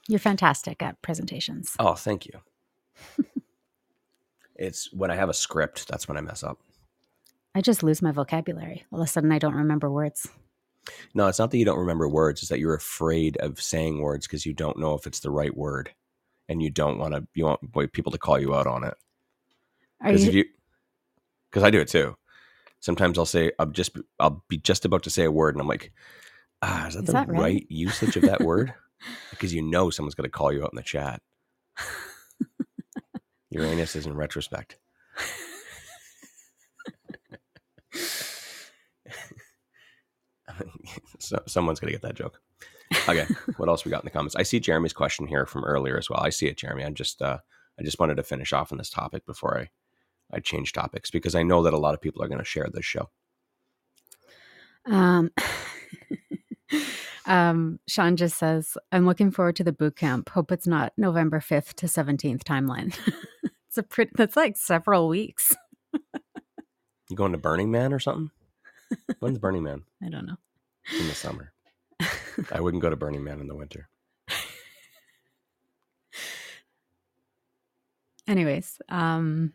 Speaker 1: You're fantastic at presentations.
Speaker 3: Oh, thank you. it's when I have a script. That's when I mess up.
Speaker 1: I just lose my vocabulary. All of a sudden, I don't remember words.
Speaker 3: No, it's not that you don't remember words, it's that you're afraid of saying words because you don't know if it's the right word. And you don't want to you want people to call you out on it.
Speaker 1: Are you,
Speaker 3: if you because I do it too. Sometimes I'll say I'll just I'll be just about to say a word and I'm like, ah, is that
Speaker 1: Is
Speaker 3: the
Speaker 1: that
Speaker 3: right?
Speaker 1: right?
Speaker 3: usage of that word? Because you know someone's gonna call you out in the chat. Uranus is in retrospect. so, someone's gonna get that joke. Okay, what else we got in the comments? I see Jeremy's question here from earlier as well. I see it, Jeremy. I just uh, I just wanted to finish off on this topic before I I change topics because I know that a lot of people are going to share this show.
Speaker 1: um, um, Sean just says, I'm looking forward to the boot camp. Hope it's not November 5th to 17th timeline. it's a pretty, that's like several weeks.
Speaker 3: You going to Burning Man or something? When's Burning Man?
Speaker 1: I don't know.
Speaker 3: In the summer. I wouldn't go to Burning Man in the winter.
Speaker 1: Anyways, um,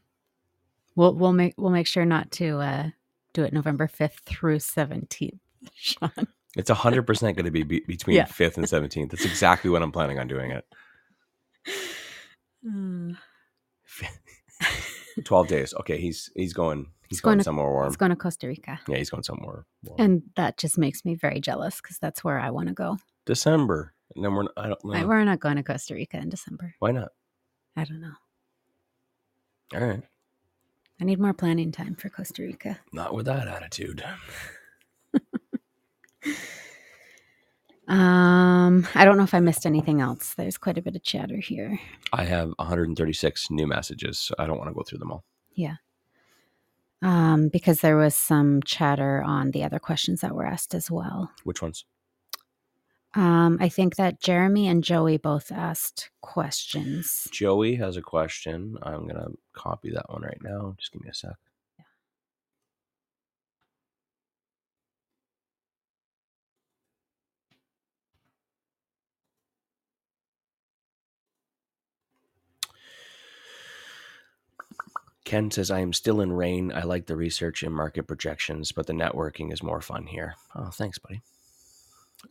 Speaker 1: we'll we'll make we'll make sure not to uh, do it November fifth through seventeenth. Sean,
Speaker 3: It's hundred percent going to be, be between
Speaker 1: Yeah.
Speaker 3: fifth and seventeenth. That's exactly when I'm planning on doing it.
Speaker 1: Mm,
Speaker 3: Twelve days. Okay, he's he's going. He's
Speaker 1: He's
Speaker 3: going,
Speaker 1: going to-
Speaker 3: somewhere warm.
Speaker 1: he's going to Costa Rica,
Speaker 3: yeah, he's going somewhere warm.
Speaker 1: and that just makes me very jealous because that's where I want to go.
Speaker 3: December. And then we're. I don't know.
Speaker 1: We're not going to Costa Rica in December.
Speaker 3: Why not?
Speaker 1: I don't know.
Speaker 3: All right.
Speaker 1: I need more planning time for Costa Rica.
Speaker 3: Not with that attitude.
Speaker 1: Um, I don't know if I missed anything else. There's quite a bit of chatter here.
Speaker 3: I have 136 new messages. So I don't want to go through them all. Yeah.
Speaker 1: Um, because there was some chatter on the other questions that were asked as well.
Speaker 3: Which ones?
Speaker 1: Um, I think that Jeremy and Joey both asked questions.
Speaker 3: Joey has a question. I'm gonna copy that one right now. Just give me a sec. Ken says, I am still in rain. I like the research and market projections, but the networking is more fun here. Oh, thanks, buddy.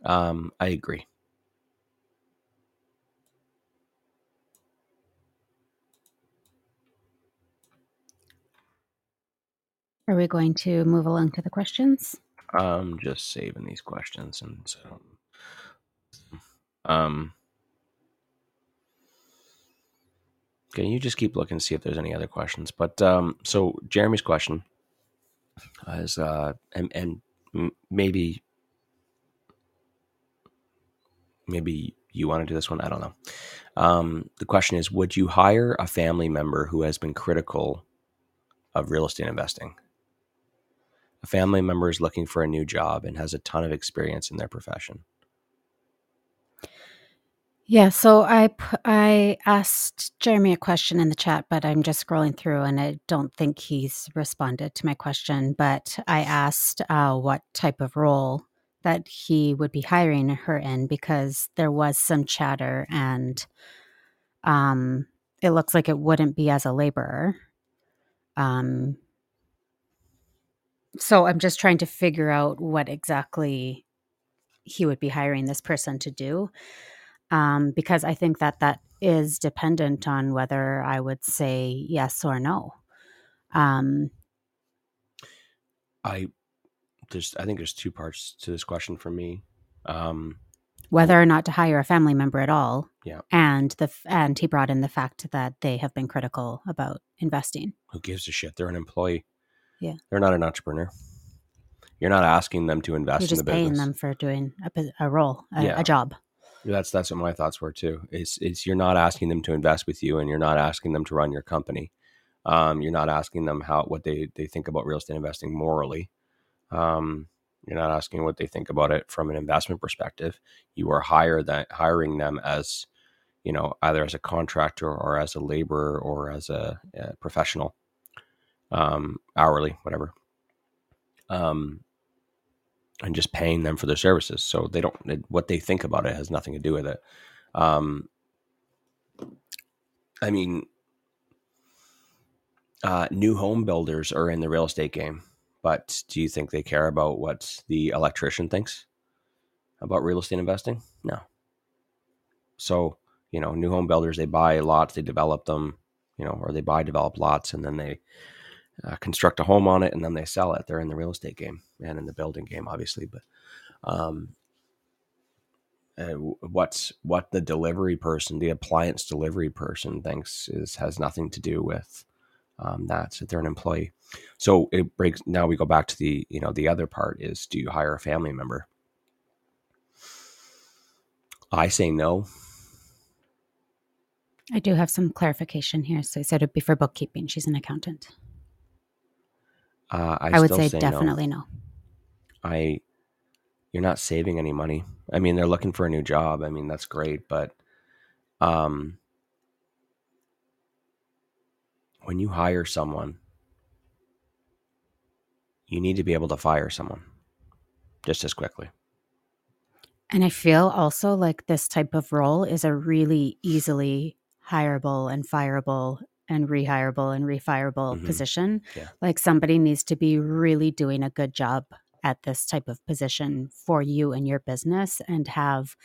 Speaker 3: Um, I agree.
Speaker 1: Are we going to move along to the questions?
Speaker 3: I'm just saving these questions and so um Okay, you just keep looking to see if there's any other questions. But um so Jeremy's question is uh and and maybe maybe you want to do this one, I don't know. Um the question is would you hire a family member who has been critical of real estate investing? A family member is looking for a new job and has a ton of experience in their profession.
Speaker 1: Yeah, so I I asked Jeremy a question in the chat, but I'm just scrolling through and I don't think he's responded to my question. But I asked uh, what type of role that he would be hiring her in because there was some chatter and um, it looks like it wouldn't be as a laborer. Um, so I'm just trying to figure out what exactly he would be hiring this person to do um, because I think that that is dependent on whether I would say yes or no. Um,
Speaker 3: I there's I think there's two parts to this question for me. Um,
Speaker 1: whether or not to hire a family member at all.
Speaker 3: Yeah.
Speaker 1: And the and he brought in the fact that they have been critical about investing.
Speaker 3: who gives a shit? They're an employee.
Speaker 1: Yeah.
Speaker 3: They're not an entrepreneur. You're not asking them to invest
Speaker 1: You're
Speaker 3: in the
Speaker 1: just paying
Speaker 3: business.
Speaker 1: them for doing a, a role, a,
Speaker 3: Yeah.
Speaker 1: a job.
Speaker 3: That's that's what my thoughts were too. It's it's you're not asking them to invest with you, and you're not asking them to run your company. Um, you're not asking them how what they they think about real estate investing morally. Um, you're not asking what they think about it from an investment perspective. You are hire that hiring them as you know either as a contractor or as a laborer or as a, a professional, um, hourly, whatever. Um, and just paying them for their services. So they don't it- what they think about it has nothing to do with it. Um, I mean, uh, new home builders are in the real estate game but do you think they care about what the electrician thinks about real estate investing? No. So, you know, new home builders, they buy lots, they develop them, you know, or they buy develop lots and then they uh, construct a home on it and then they sell it. They're in the real estate game and in the building game, obviously. But um, uh, what's what the delivery person, the appliance delivery person thinks is has nothing to do with um, that. They're an employee. So it breaks. Now we go back to the you know the other part is do you hire a family member? I say no.
Speaker 1: I do have some clarification here. So I said it'd be for bookkeeping. She's an accountant.
Speaker 3: Uh, I,
Speaker 1: I, would say,
Speaker 3: say
Speaker 1: definitely
Speaker 3: no.
Speaker 1: no.
Speaker 3: I you're not saving any money. I mean, they're looking for a new job. I mean, that's great, but um when you hire someone, you need to be able to fire someone just as quickly.
Speaker 1: And I feel also like this type of role is a really easily hireable and fireable and rehireable and refireable
Speaker 3: Mhm.
Speaker 1: position.
Speaker 3: Yeah.
Speaker 1: Like somebody needs to be really doing a good job at this type of position for you and your business and have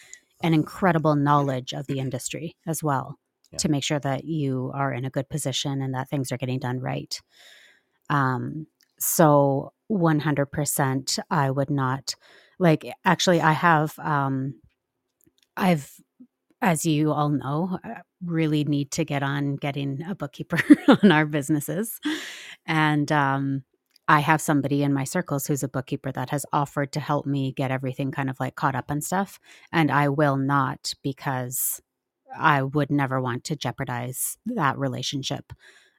Speaker 1: an incredible knowledge of the industry as well
Speaker 3: Yeah.
Speaker 1: to make sure that you are in a good position and that things are getting done right. Um, so 100% I would not like actually I have um I've as you all know uh, really need to get on getting a bookkeeper on our businesses. And um I have somebody in my circles who's a bookkeeper that has offered to help me get everything kind of like caught up and stuff. And I will not because I would never want to jeopardize that relationship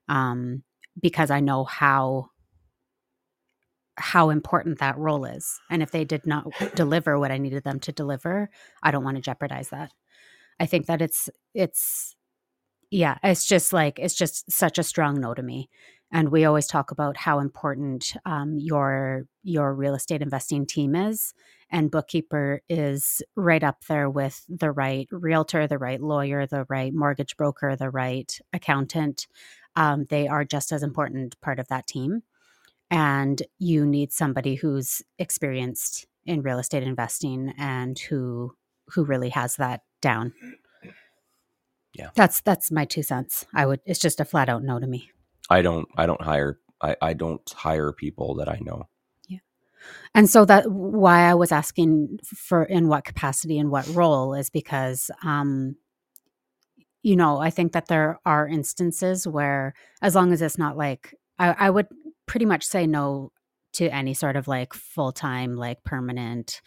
Speaker 1: um because I know how how important that role is. And if they did not deliver what I needed them to deliver, I don't want to jeopardize that. I think that it's it's yeah, it's just like it's just such a strong no to me. And we always talk about how important um, your your real estate investing team is, and bookkeeper is right up there with the right realtor, the right lawyer, the right mortgage broker, the right accountant. Um, they are just as important part of that team and you need somebody who's experienced in real estate investing and who who really has that down.
Speaker 3: Yeah.
Speaker 1: That's that's my two cents. I would it's just a flat out no to me.
Speaker 3: I don't I don't hire I, I don't hire people that I know. Yeah.
Speaker 1: And so that why I was asking for in what capacity and what role is because um you know, I think that there are instances where as long as it's not like I, I would pretty much say no to any sort of like full-time like permanent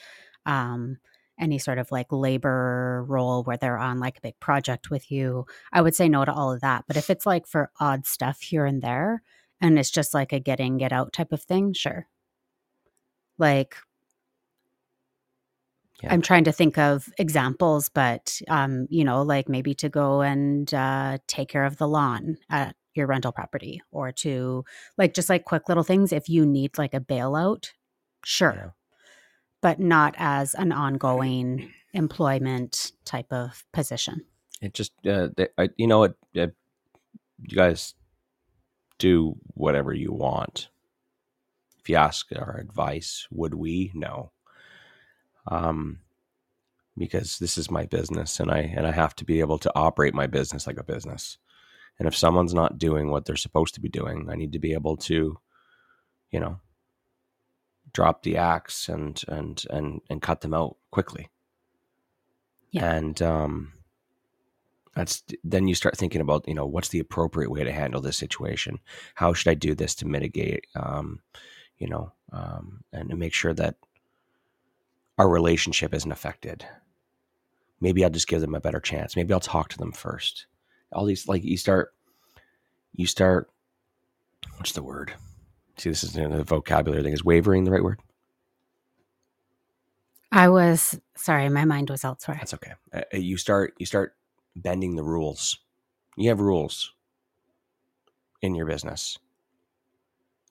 Speaker 1: um any sort of like labor role where they're on like a big project with you i would say no to all of that but if it's like for odd stuff here and there and it's just like a get in get out type of thing sure like
Speaker 3: Yeah.
Speaker 1: i'm trying to think of examples but um you know like maybe to go and uh take care of the lawn at your rental property or to like just like quick little things if you need like a bailout sure
Speaker 3: Yeah.
Speaker 1: but not as an ongoing employment type of position
Speaker 3: It just uh, they, I, you know what uh, you guys do whatever you want. If you ask our advice, would we? No. Um, because this is my business, and I and I have to be able to operate my business like a business. And if someone's not doing what they're supposed to be doing, I need to be able to, you know, drop the axe and and and and cut them out quickly.
Speaker 1: Yeah.
Speaker 3: And um, that's then you start thinking about you know what's the appropriate way to handle this situation how should i do this to mitigate um, you know um, and to make sure that our relationship isn't affected maybe i'll just give them a better chance maybe i'll talk to them first all these like you start you start what's the word see this is the vocabulary thing is wavering the right word
Speaker 1: i was sorry my mind was elsewhere
Speaker 3: That's okay. Uh, uh, you start you start bending the rules. You have rules in your business.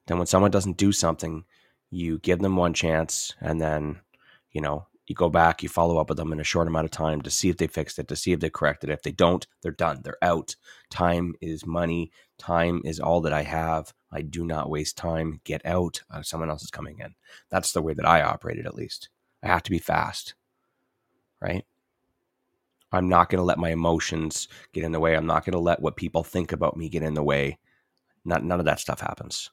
Speaker 3: Then when someone doesn't do something, you give them one chance and then, you know, You go back, you follow up with them in a short amount of time to see if they fixed it, to see if they corrected it. If they don't, they're done. They're out. Time is money. Time is all that I have. I do not waste time. Get out. Uh, someone else is coming in. That's the way that I operated, at least. I have to be fast, right? I'm not going to let my emotions get in the way. I'm not going to let what people think about me get in the way. Not, none of that stuff happens.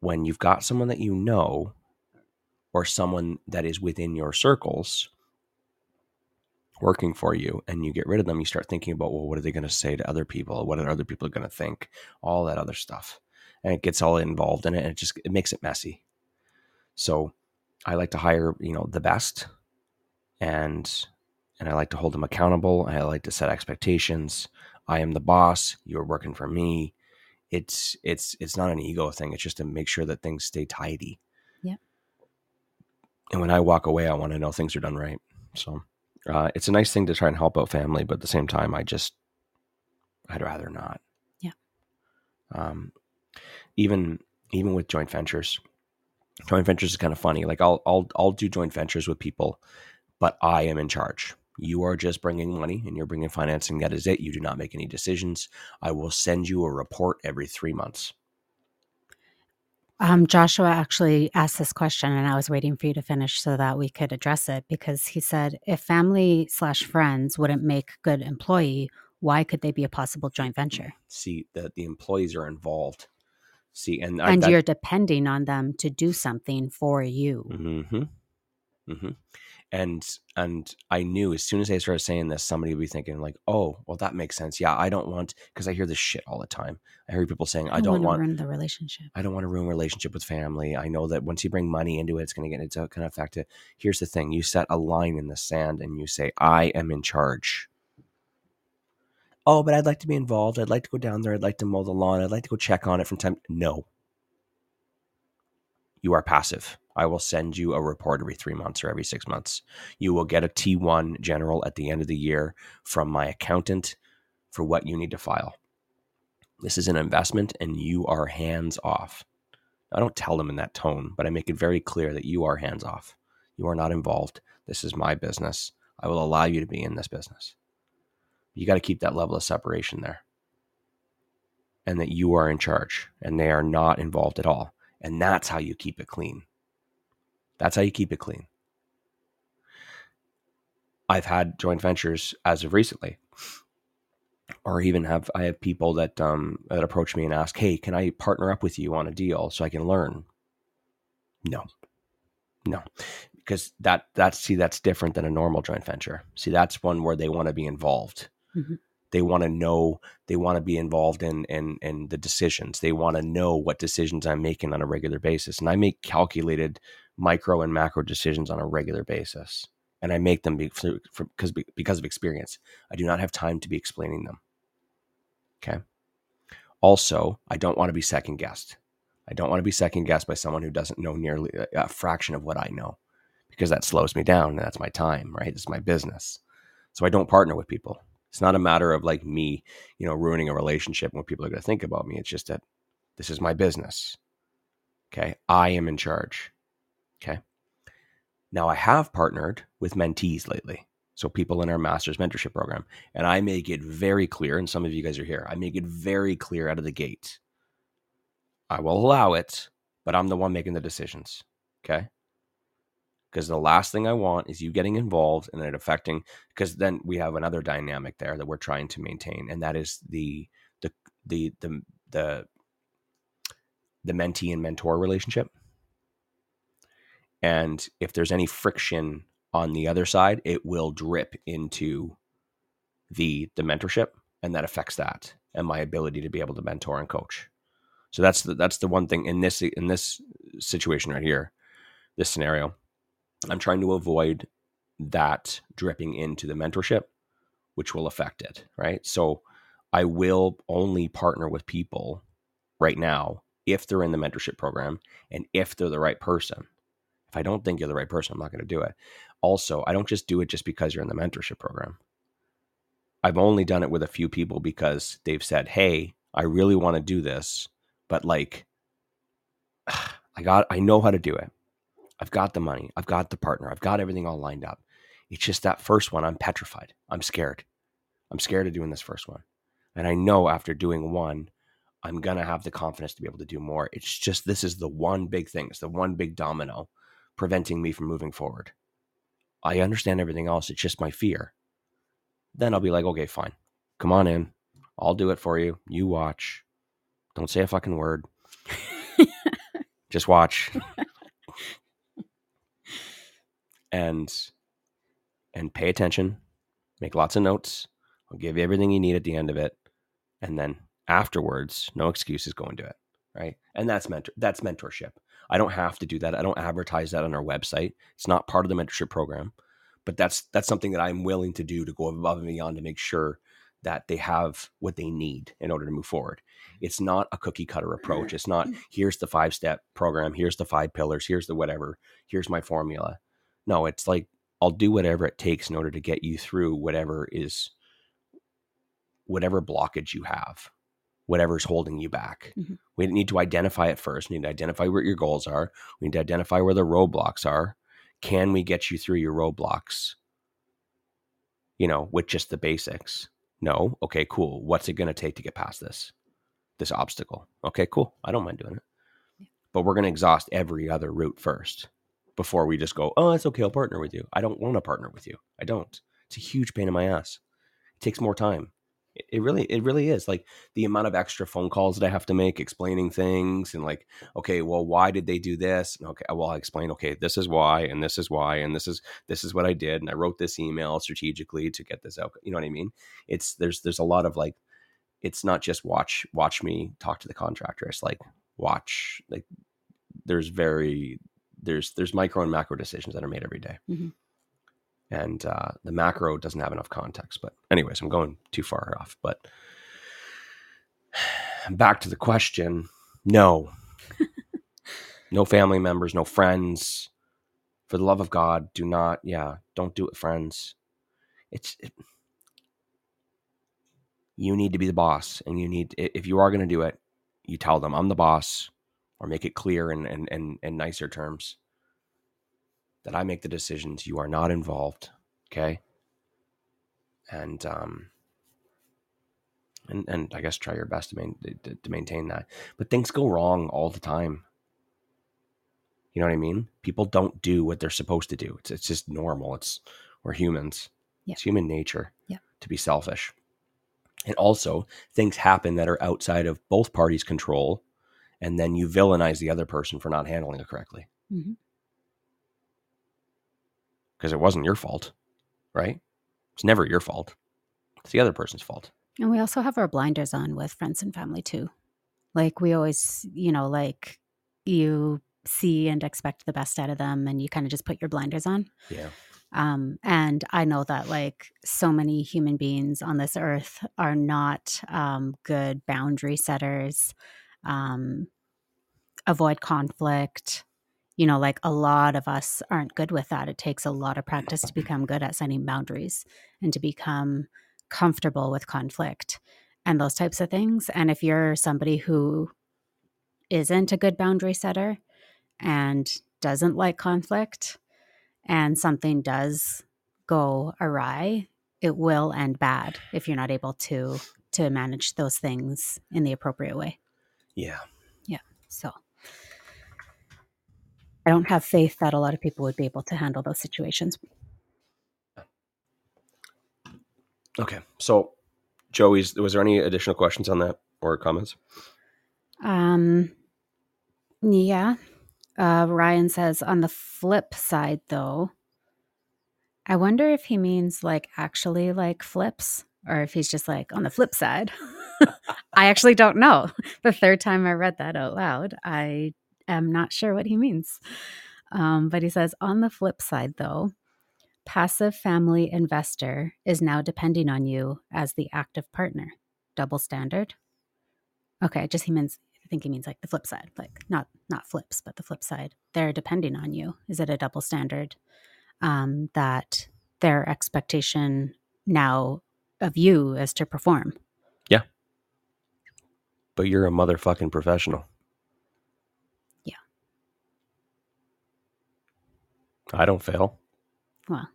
Speaker 3: When you've got someone that you know or someone that is within your circles working for you and you get rid of them, you start thinking about, well, what are they going to say to other people? What are other people going to think? All that other stuff. And it gets all involved in it and it just it makes it messy. So I like to hire, you know, the best and and I like to hold them accountable. I like to set expectations. I am the boss. You're working for me. It's it's it's not an ego thing. It's just to make sure that things stay tidy. And when I walk away, I want to know things are done right. So uh, it's a nice thing to try and help out family, but at the same time, I just I'd rather not.
Speaker 1: Yeah.
Speaker 3: Um, even even with joint ventures, joint ventures is kind of funny. Like I'll I'll I'll do joint ventures with people, but I am in charge. You are just bringing money and you're bringing financing. That is it. You do not make any decisions. I will send you a report every three months.
Speaker 1: Um, Joshua actually asked this question, and I was waiting for you to finish so that we could address it because he said, if family slash friends wouldn't make good employee, why could they be a possible joint venture?
Speaker 3: See that the employees are involved. See, and
Speaker 1: and
Speaker 3: that,
Speaker 1: you're depending on them to do something for you.
Speaker 3: Mm-hmm. Mm-hmm. And and I knew as soon as I started saying this, somebody would be thinking like, "Oh, well, that makes sense." Yeah, I don't want because I hear this shit all the time. I hear people saying, "I don't
Speaker 1: wanna
Speaker 3: want
Speaker 1: ruin the relationship.
Speaker 3: I don't want to ruin relationship with family. I know that once you bring money into it, it's going to get into kind of affect it. Here's the thing: you set a line in the sand and you say, "I am in charge." Oh, but I'd like to be involved. I'd like to go down there. I'd like to mow the lawn. I'd like to go check on it from time. No, you are passive. I will send you a report every three months or every six months. You will get a T1 general at the end of the year from my accountant for what you need to file. This is an investment and you are hands off. I don't tell them in that tone, but I make it very clear that you are hands off. You are not involved. This is my business. I will allow you to be in this business. You got to keep that level of separation there. And that you are in charge and they are not involved at all. And that's how you keep it clean. That's how you keep it clean. I've had joint ventures as of recently, or even have I have people that um, that approach me and ask, "Hey, can I partner up with you on a deal so I can learn?" No, no, because that that's see that's different than a normal joint venture. See, that's one where they want to be involved.
Speaker 1: Mhm.
Speaker 3: They want to know. They want to be involved in in in the decisions. They want to know what decisions I'm making on a regular basis, and I make calculated micro and macro decisions on a regular basis and I make them because because of experience. I do not have time to be explaining them. Okay. Also, I don't want to be second guessed. I don't want to be second guessed by someone who doesn't know nearly uh, a fraction of what I know because that slows me down and that's my time, right? It's my business. So I don't partner with people. It's not a matter of like me, you know, ruining a relationship and what people are going to think about me. It's just that this is my business. Okay. I am in charge. Okay. Now, I have partnered with mentees lately. So, people in our master's mentorship program. And I make it very clear, and some of you guys are here, I make it very clear out of the gate. I will allow it, but I'm the one making the decisions. Okay. Because the last thing I want is you getting involved and it affecting, because then we have another dynamic there that we're trying to maintain, and that is the, the, the, the, the, the mentee and mentor relationship. And if there's any friction on the other side, it will drip into the the mentorship, and that affects that and my ability to be able to mentor and coach. So that's the that's the one thing in this in this situation right here, this scenario. I'm trying to avoid that dripping into the mentorship, which will affect it, right? So I will only partner with people right now if they're in the mentorship program and if they're the right person. If I don't think you're the right person, I'm not going to do it. Also, I don't just do it just because you're in the mentorship program. I've only done it with a few people because they've said, "Hey, I really want to do this, but like I got I know how to do it. I've got the money. I've got the partner. I've got everything all lined up. It's just that first one, I'm petrified. I'm scared. I'm scared of doing this first one. And I know after doing one, I'm going to have the confidence to be able to do more. It's just this is the one big thing. It's the one big domino preventing me from moving forward. I understand everything else. It's just my fear. Then I'll be like, okay, fine. Come on in. I'll do it for you. You watch. Don't say a fucking word. just watch. and and pay attention. Make lots of notes. I'll give you everything you need at the end of it. And then afterwards, no excuses, go and do it. Right. And that's mentor that's mentorship. I don't have to do that. I don't advertise that on our website. It's not part of the mentorship program. But that's that's something that I'm willing to do to go above and beyond to make sure that they have what they need in order to move forward. It's not a cookie cutter approach. It's not here's the five step program, here's the five pillars, here's the whatever, here's my formula. No, it's like I'll do whatever it takes in order to get you through whatever is whatever blockage you have, whatever's holding you back.
Speaker 1: Mhm.
Speaker 3: We need to identify it first. We need to identify what your goals are. We need to identify where the roadblocks are. Can we get you through your roadblocks? You know, with just the basics. No. Okay, cool. What's it going to take to get past this? This obstacle. Okay, cool. I don't mind doing it. But we're going to exhaust every other route first before we just go, oh, it's okay. I'll partner with you. I don't want to partner with you. I don't. It's a huge pain in my ass. It takes more time. It, really, it really is. Like the amount of extra phone calls that I have to make explaining things and like, okay, well, why did they do this? And okay, well, I explain, okay, this is why, and this is why, and this is this is what I did, and I wrote this email strategically to get this out. You know what I mean? It's there's there's a lot of like, it's not just watch watch me talk to the contractor. It's like watch like there's very there's there's micro and macro decisions that are made every day.
Speaker 1: Mhm.
Speaker 3: And uh, the macro doesn't have enough context. But anyways, I'm going too far off. But back to the question: No, no family members, no friends. For the love of God, do not. Yeah, don't do it, friends. It's. It, you need to be the boss, and you need if you are going to do it, you tell them I'm the boss, or make it clear in in, in, in nicer terms that I make the decisions. You are not involved. Okay. And um and and I guess try your best to, main, to, to maintain that. But things go wrong all the time. You know what I mean? People don't do what they're supposed to do. It's it's just normal. It's we're humans.
Speaker 1: Yeah.
Speaker 3: It's human nature
Speaker 1: Yeah.
Speaker 3: to be selfish. And also, things happen that are outside of both parties' control, and then you villainize the other person for not handling it correctly
Speaker 1: Mhm.
Speaker 3: Because it wasn't your fault, right? It's never your fault. It's the other person's fault.
Speaker 1: And we also have our blinders on with friends and family too. Like we always, you know, like you see and expect the best out of them and you kind of just put your blinders on.
Speaker 3: Yeah.
Speaker 1: Um, and I know that like so many human beings on this earth are not um, good boundary setters, um, avoid conflict. You know, like a lot of us aren't good with that. It takes a lot of practice to become good at setting boundaries and to become comfortable with conflict and those types of things. And if you're somebody who isn't a good boundary setter and doesn't like conflict, and something does go awry, it will end bad if you're not able to to manage those things in the appropriate way.
Speaker 3: Yeah. Yeah.
Speaker 1: So I don't have faith that a lot of people would be able to handle those situations.
Speaker 3: Okay. So, Joey's, was there any additional questions on that or comments?
Speaker 1: Um yeah. Uh Ryan says on the flip side though, I wonder if he means like actually like flips or if he's just like on the flip side. I actually don't know. The third time I read that out loud, I am not sure what he means. Um, but he says, on the flip side, though, passive family investor is now depending on you as the active partner. Double standard. Okay, just he means. I think he means like the flip side, like not not flips, but the flip side. They're depending on you. Is it a double standard um, that their expectation now of you is to perform?
Speaker 3: Yeah, but you're a motherfucking professional. I don't fail.
Speaker 1: Well.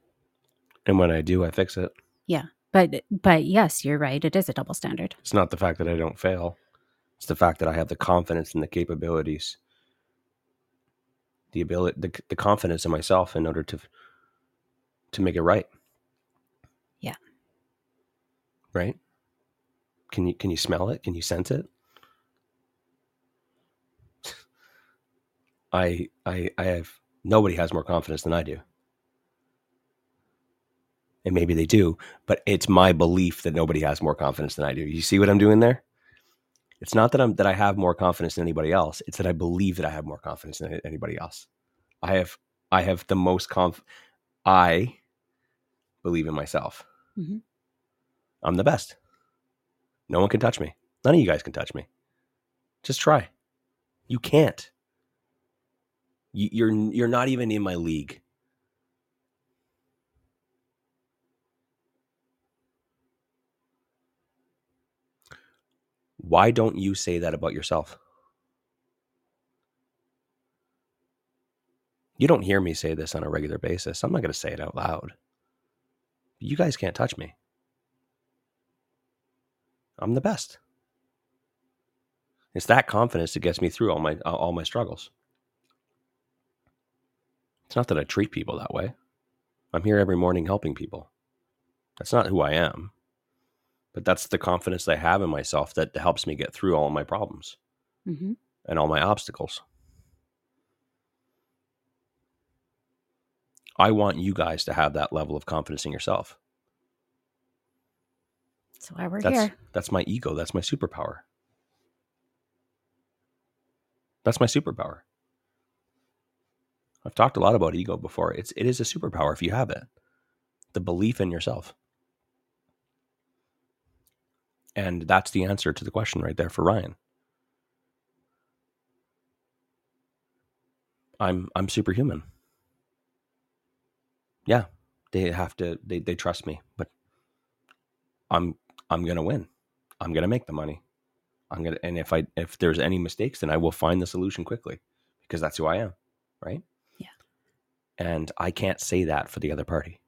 Speaker 3: And when I do, I fix it. Yeah.
Speaker 1: But but yes, you're right. It is a double standard.
Speaker 3: It's not the fact that I don't fail. It's the fact that I have the confidence and the capabilities, the ability, the, the confidence in myself in order to to make it right.
Speaker 1: Yeah.
Speaker 3: Right? Can you can you smell it? Can you sense it? I I I have nobody has more confidence than I do. And maybe they do, but it's my belief that nobody has more confidence than I do. You see what I'm doing there? It's not that I'm that I have more confidence than anybody else. It's that I believe that I have more confidence than anybody else. I have I have the most conf I believe in myself.
Speaker 1: Mhm.
Speaker 3: I'm the best. No one can touch me. None of you guys can touch me. Just try. You can't. You, you're you're not even in my league. Why don't you say that about yourself? You don't hear me say this on a regular basis. I'm not going to say it out loud. You guys can't touch me. I'm the best. It's that confidence that gets me through all my all my struggles. It's not that I treat people that way. I'm here every morning helping people. That's not who I am. But that's the confidence I have in myself that helps me get through all of my problems
Speaker 1: hmm
Speaker 3: and all my obstacles. I want you guys to have that level of confidence in yourself.
Speaker 1: That's why we're
Speaker 3: That's
Speaker 1: here.
Speaker 3: that's my ego. That's my superpower. That's my superpower. I've talked a lot about ego before. It's it is a superpower if you have it. The belief in yourself. And that's the answer to the question right there for Ryan. I'm I'm superhuman. Yeah, they have to they they trust me, but I'm I'm to win. I'm to make the money. I'm to and if I if there's any mistakes then I will find the solution quickly because that's who I am, right? And I can't say that for the other party.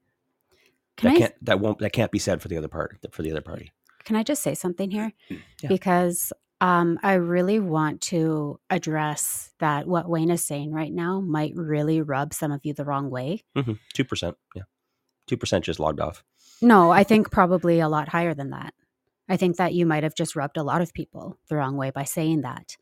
Speaker 1: Can
Speaker 3: that
Speaker 1: I
Speaker 3: can't that won't that can't be said for the other part for the other party.
Speaker 1: can I just say something here?
Speaker 3: Yeah.
Speaker 1: Because um, I really want to address that what Wayne is saying right now might really rub some of you the wrong way.
Speaker 3: Mhm. 2%, yeah. 2% just logged off.
Speaker 1: No, I think probably a lot higher than that. I think that you might have just rubbed a lot of people the wrong way by saying that.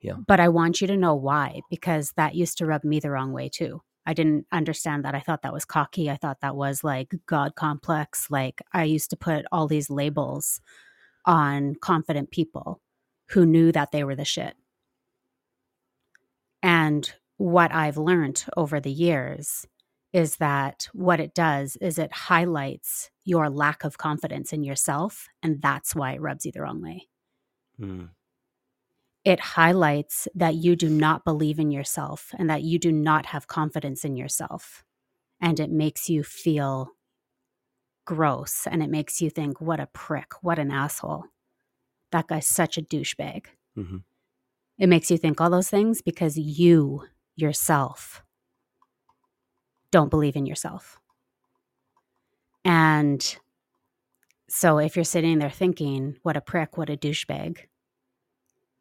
Speaker 3: Yeah.
Speaker 1: But I want you to know why, because that used to rub me the wrong way too. I didn't understand that. I thought that was cocky. I thought that was like God complex. Like I used to put all these labels on confident people who knew that they were the shit. And what I've learned over the years is that what it does is it highlights your lack of confidence in yourself. And that's why it rubs you the wrong way.
Speaker 3: Mm.
Speaker 1: It highlights that you do not believe in yourself and that you do not have confidence in yourself. And it makes you feel gross and it makes you think, what a prick, what an asshole. That guy's such a douchebag.
Speaker 3: Mhm.
Speaker 1: It makes you think all those things because you yourself don't believe in yourself. And so if you're sitting there thinking, what a prick, what a douchebag,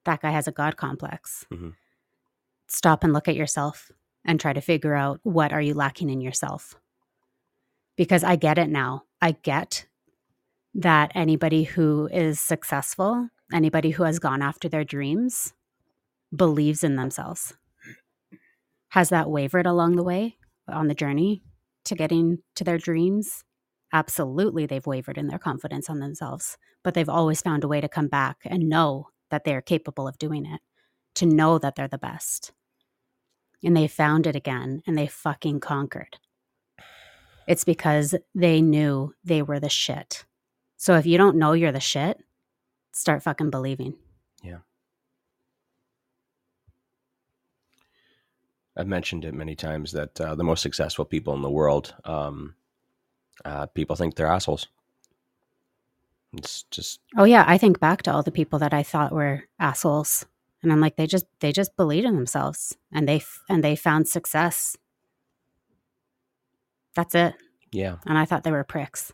Speaker 1: that guy has a God complex.
Speaker 3: Mhm.
Speaker 1: Stop and look at yourself and try to figure out what are you lacking in yourself. Because I get it now. I get that anybody who is successful, anybody who has gone after their dreams, believes in themselves. Has that wavered along the way on the journey to getting to their dreams? Absolutely, they've wavered in their confidence on themselves, but they've always found a way to come back and know that they are capable of doing it, to know that they're the best. And they found it again and they fucking conquered. It's because they knew they were the shit. So if you don't know you're the shit, start fucking believing. Yeah.
Speaker 3: I've mentioned it many times that uh, the most successful people in the world, um, uh, people think they're assholes. It's just
Speaker 1: Oh yeah, I think back to all the people that I thought were assholes, and I'm like, they just they just believed in themselves, and they f- and they found success
Speaker 4: That's it.
Speaker 3: Yeah.
Speaker 4: And I thought they were pricks.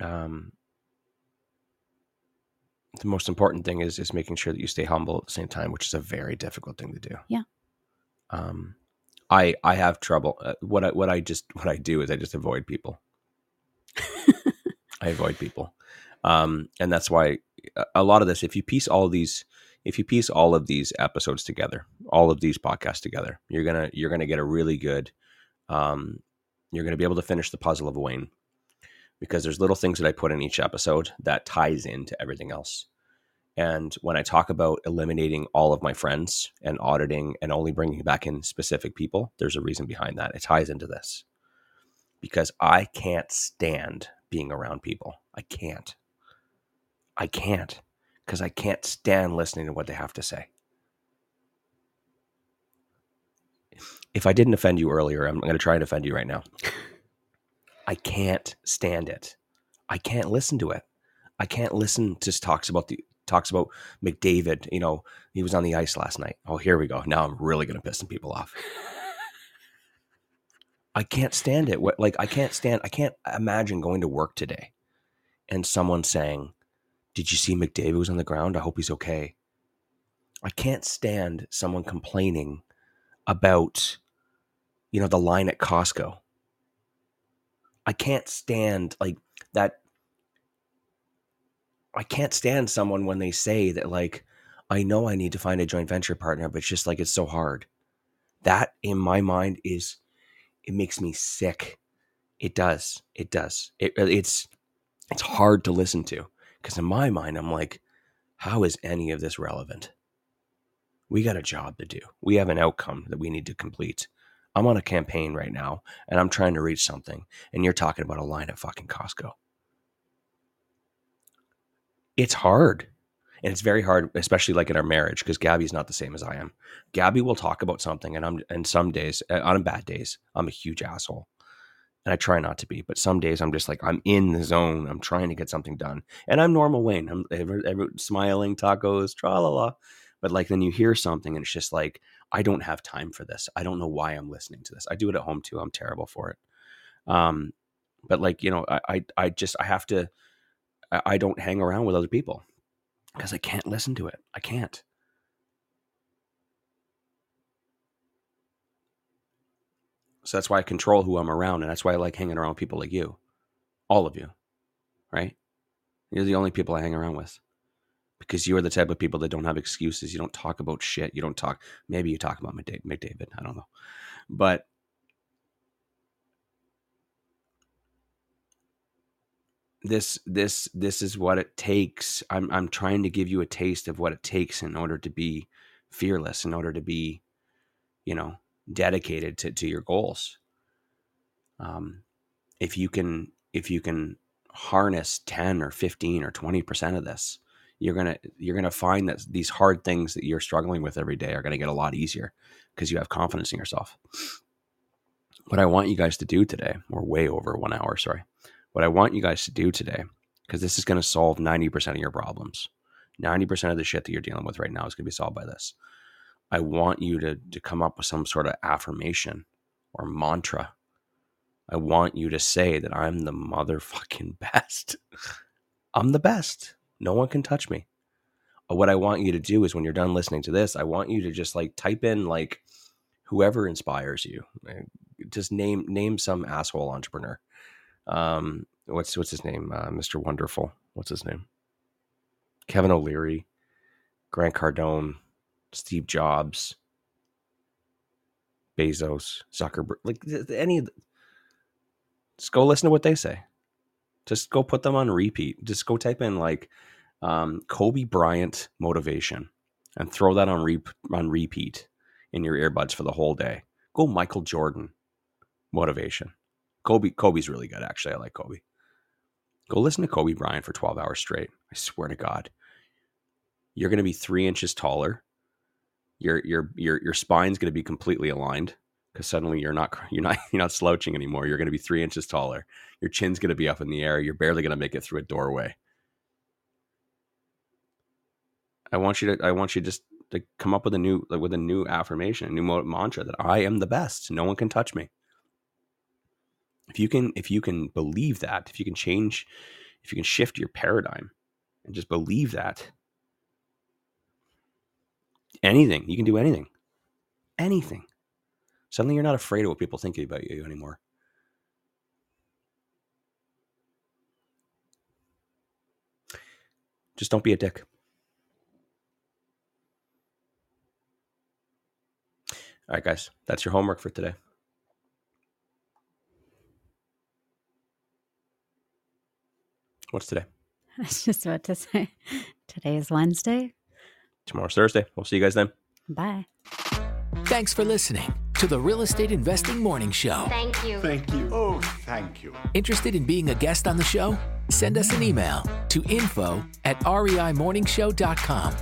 Speaker 3: Um, the most important thing is is making sure that you stay humble at the same time, which is a very difficult thing to do.
Speaker 4: Yeah.
Speaker 3: Um, I I have trouble. Uh, what I what I just what I do is I just avoid people. I avoid people, um, and that's why a- a lot of this. If you piece all these, if you piece all of these episodes together, all of these podcasts together, you're gonna you're gonna get a really good. Um, you're gonna be able to finish the puzzle of Wayne because there's little things that I put in each episode that ties into everything else. And when I talk about eliminating all of my friends and auditing and only bringing back in specific people, there's a reason behind that. It ties into this because I can't stand being around people. I can't. I can't because I can't stand listening to what they have to say. If I didn't offend you earlier, I'm going to try and offend you right now. I can't stand it. I can't listen to it. I can't listen to talks about the talks about McDavid. You know, he was on the ice last night. Oh, here we go. Now I'm really going to piss some people off. I can't stand it. What like I can't stand. I can't imagine going to work today and someone saying, "Did you see McDavid was on the ground? I hope he's okay." I can't stand someone complaining about, you know, the line at Costco. I can't stand like that. I can't stand someone when they say that, like, I know I need to find a joint venture partner, but it's just like it's so hard. That in my mind is, it makes me sick. It does. It does. It, it's, it's hard to listen to because in my mind, I'm like, how is any of this relevant? We got a job to do. We have an outcome that we need to complete. I'm on a campaign right now and I'm trying to reach something, and you're talking about a line at fucking Costco. It's hard. And it's very hard, especially like in our marriage, because Gabby's not the same as I am. Gabby will talk about something, and I'm and some days, uh, on bad days, I'm a huge asshole, and I try not to be. But some days, I'm just like I'm in the zone. I'm trying to get something done, and I'm normal Wayne. I'm ever, ever smiling, tacos, tra la la. But like then you hear something, and it's just like I don't have time for this. I don't know why I'm listening to this. I do it at home too. I'm terrible for it. Um, but like you know, I I, I just I have to. I, I don't hang around with other people because I can't listen to it. I can't. So that's why I control who I'm around, and that's why I like hanging around people like you, all of you, right? You're the only people I hang around with because you are the type of people that don't have excuses. You don't talk about shit. You don't talk. Maybe you talk about. McDavid I don't know, but this this this is what it takes. I'm I'm trying to give you a taste of what it takes in order to be fearless, in order to be, you know, dedicated to, to your goals. Um, if you can if you can harness 10 or 15 or 20% of this, you're going to you're going to find that these hard things that you're struggling with every day are going to get a lot easier because you have confidence in yourself. What I want you guys to do today, we're way over 1 hour, sorry. What I want you guys to do today because this is going to solve 90% of your problems. 90% of the shit that you're dealing with right now is going to be solved by this. I want you to, to come up with some sort of affirmation or mantra. I want you to say that I'm the motherfucking best. I'm the best. No one can touch me. Uh, what I want you to do is when you're done listening to this, I want you to just like type in like whoever inspires you. Just name name some asshole entrepreneur. Um, what's what's his name? Uh, Mr. Wonderful. What's his name? Kevin O'Leary, Grant Cardone, Steve Jobs, Bezos, Zuckerberg, like any just go listen to what they say. Just go put them on repeat. Just go type in like um, Kobe Bryant motivation and throw that on re- on repeat in your earbuds for the whole day. Go Michael Jordan motivation. Kobe Kobe's really good actually. I like Kobe. Go listen to Kobe Bryant for 12 hours straight. I swear to God. You're going to be 3 inches taller your your your your spine's going to be completely aligned because suddenly you're not you're not you're not slouching anymore. You're going to be three inches taller. Your chin's going to be up in the air. You're barely going to make it through a doorway. I want you to I want you just to come up with a new like with a new affirmation, a new mantra that I am the best. No one can touch me. If you can if you can believe that, if you can change, if you can shift your paradigm and just believe that anything, you can do anything. Anything. Suddenly you're not afraid of what people think about you anymore. Just don't be a dick. All right, guys, that's your homework for today. What's today?
Speaker 4: I was just about to say, today is Wednesday.
Speaker 3: Tomorrow's Thursday. We'll see you guys then.
Speaker 4: Bye.
Speaker 6: Thanks for listening to the Real Estate Investing Morning Show.
Speaker 2: Thank you.
Speaker 5: Thank you. Oh, thank you.
Speaker 6: Interested in being a guest on the show? Send us an email to info at reimorningshow.com.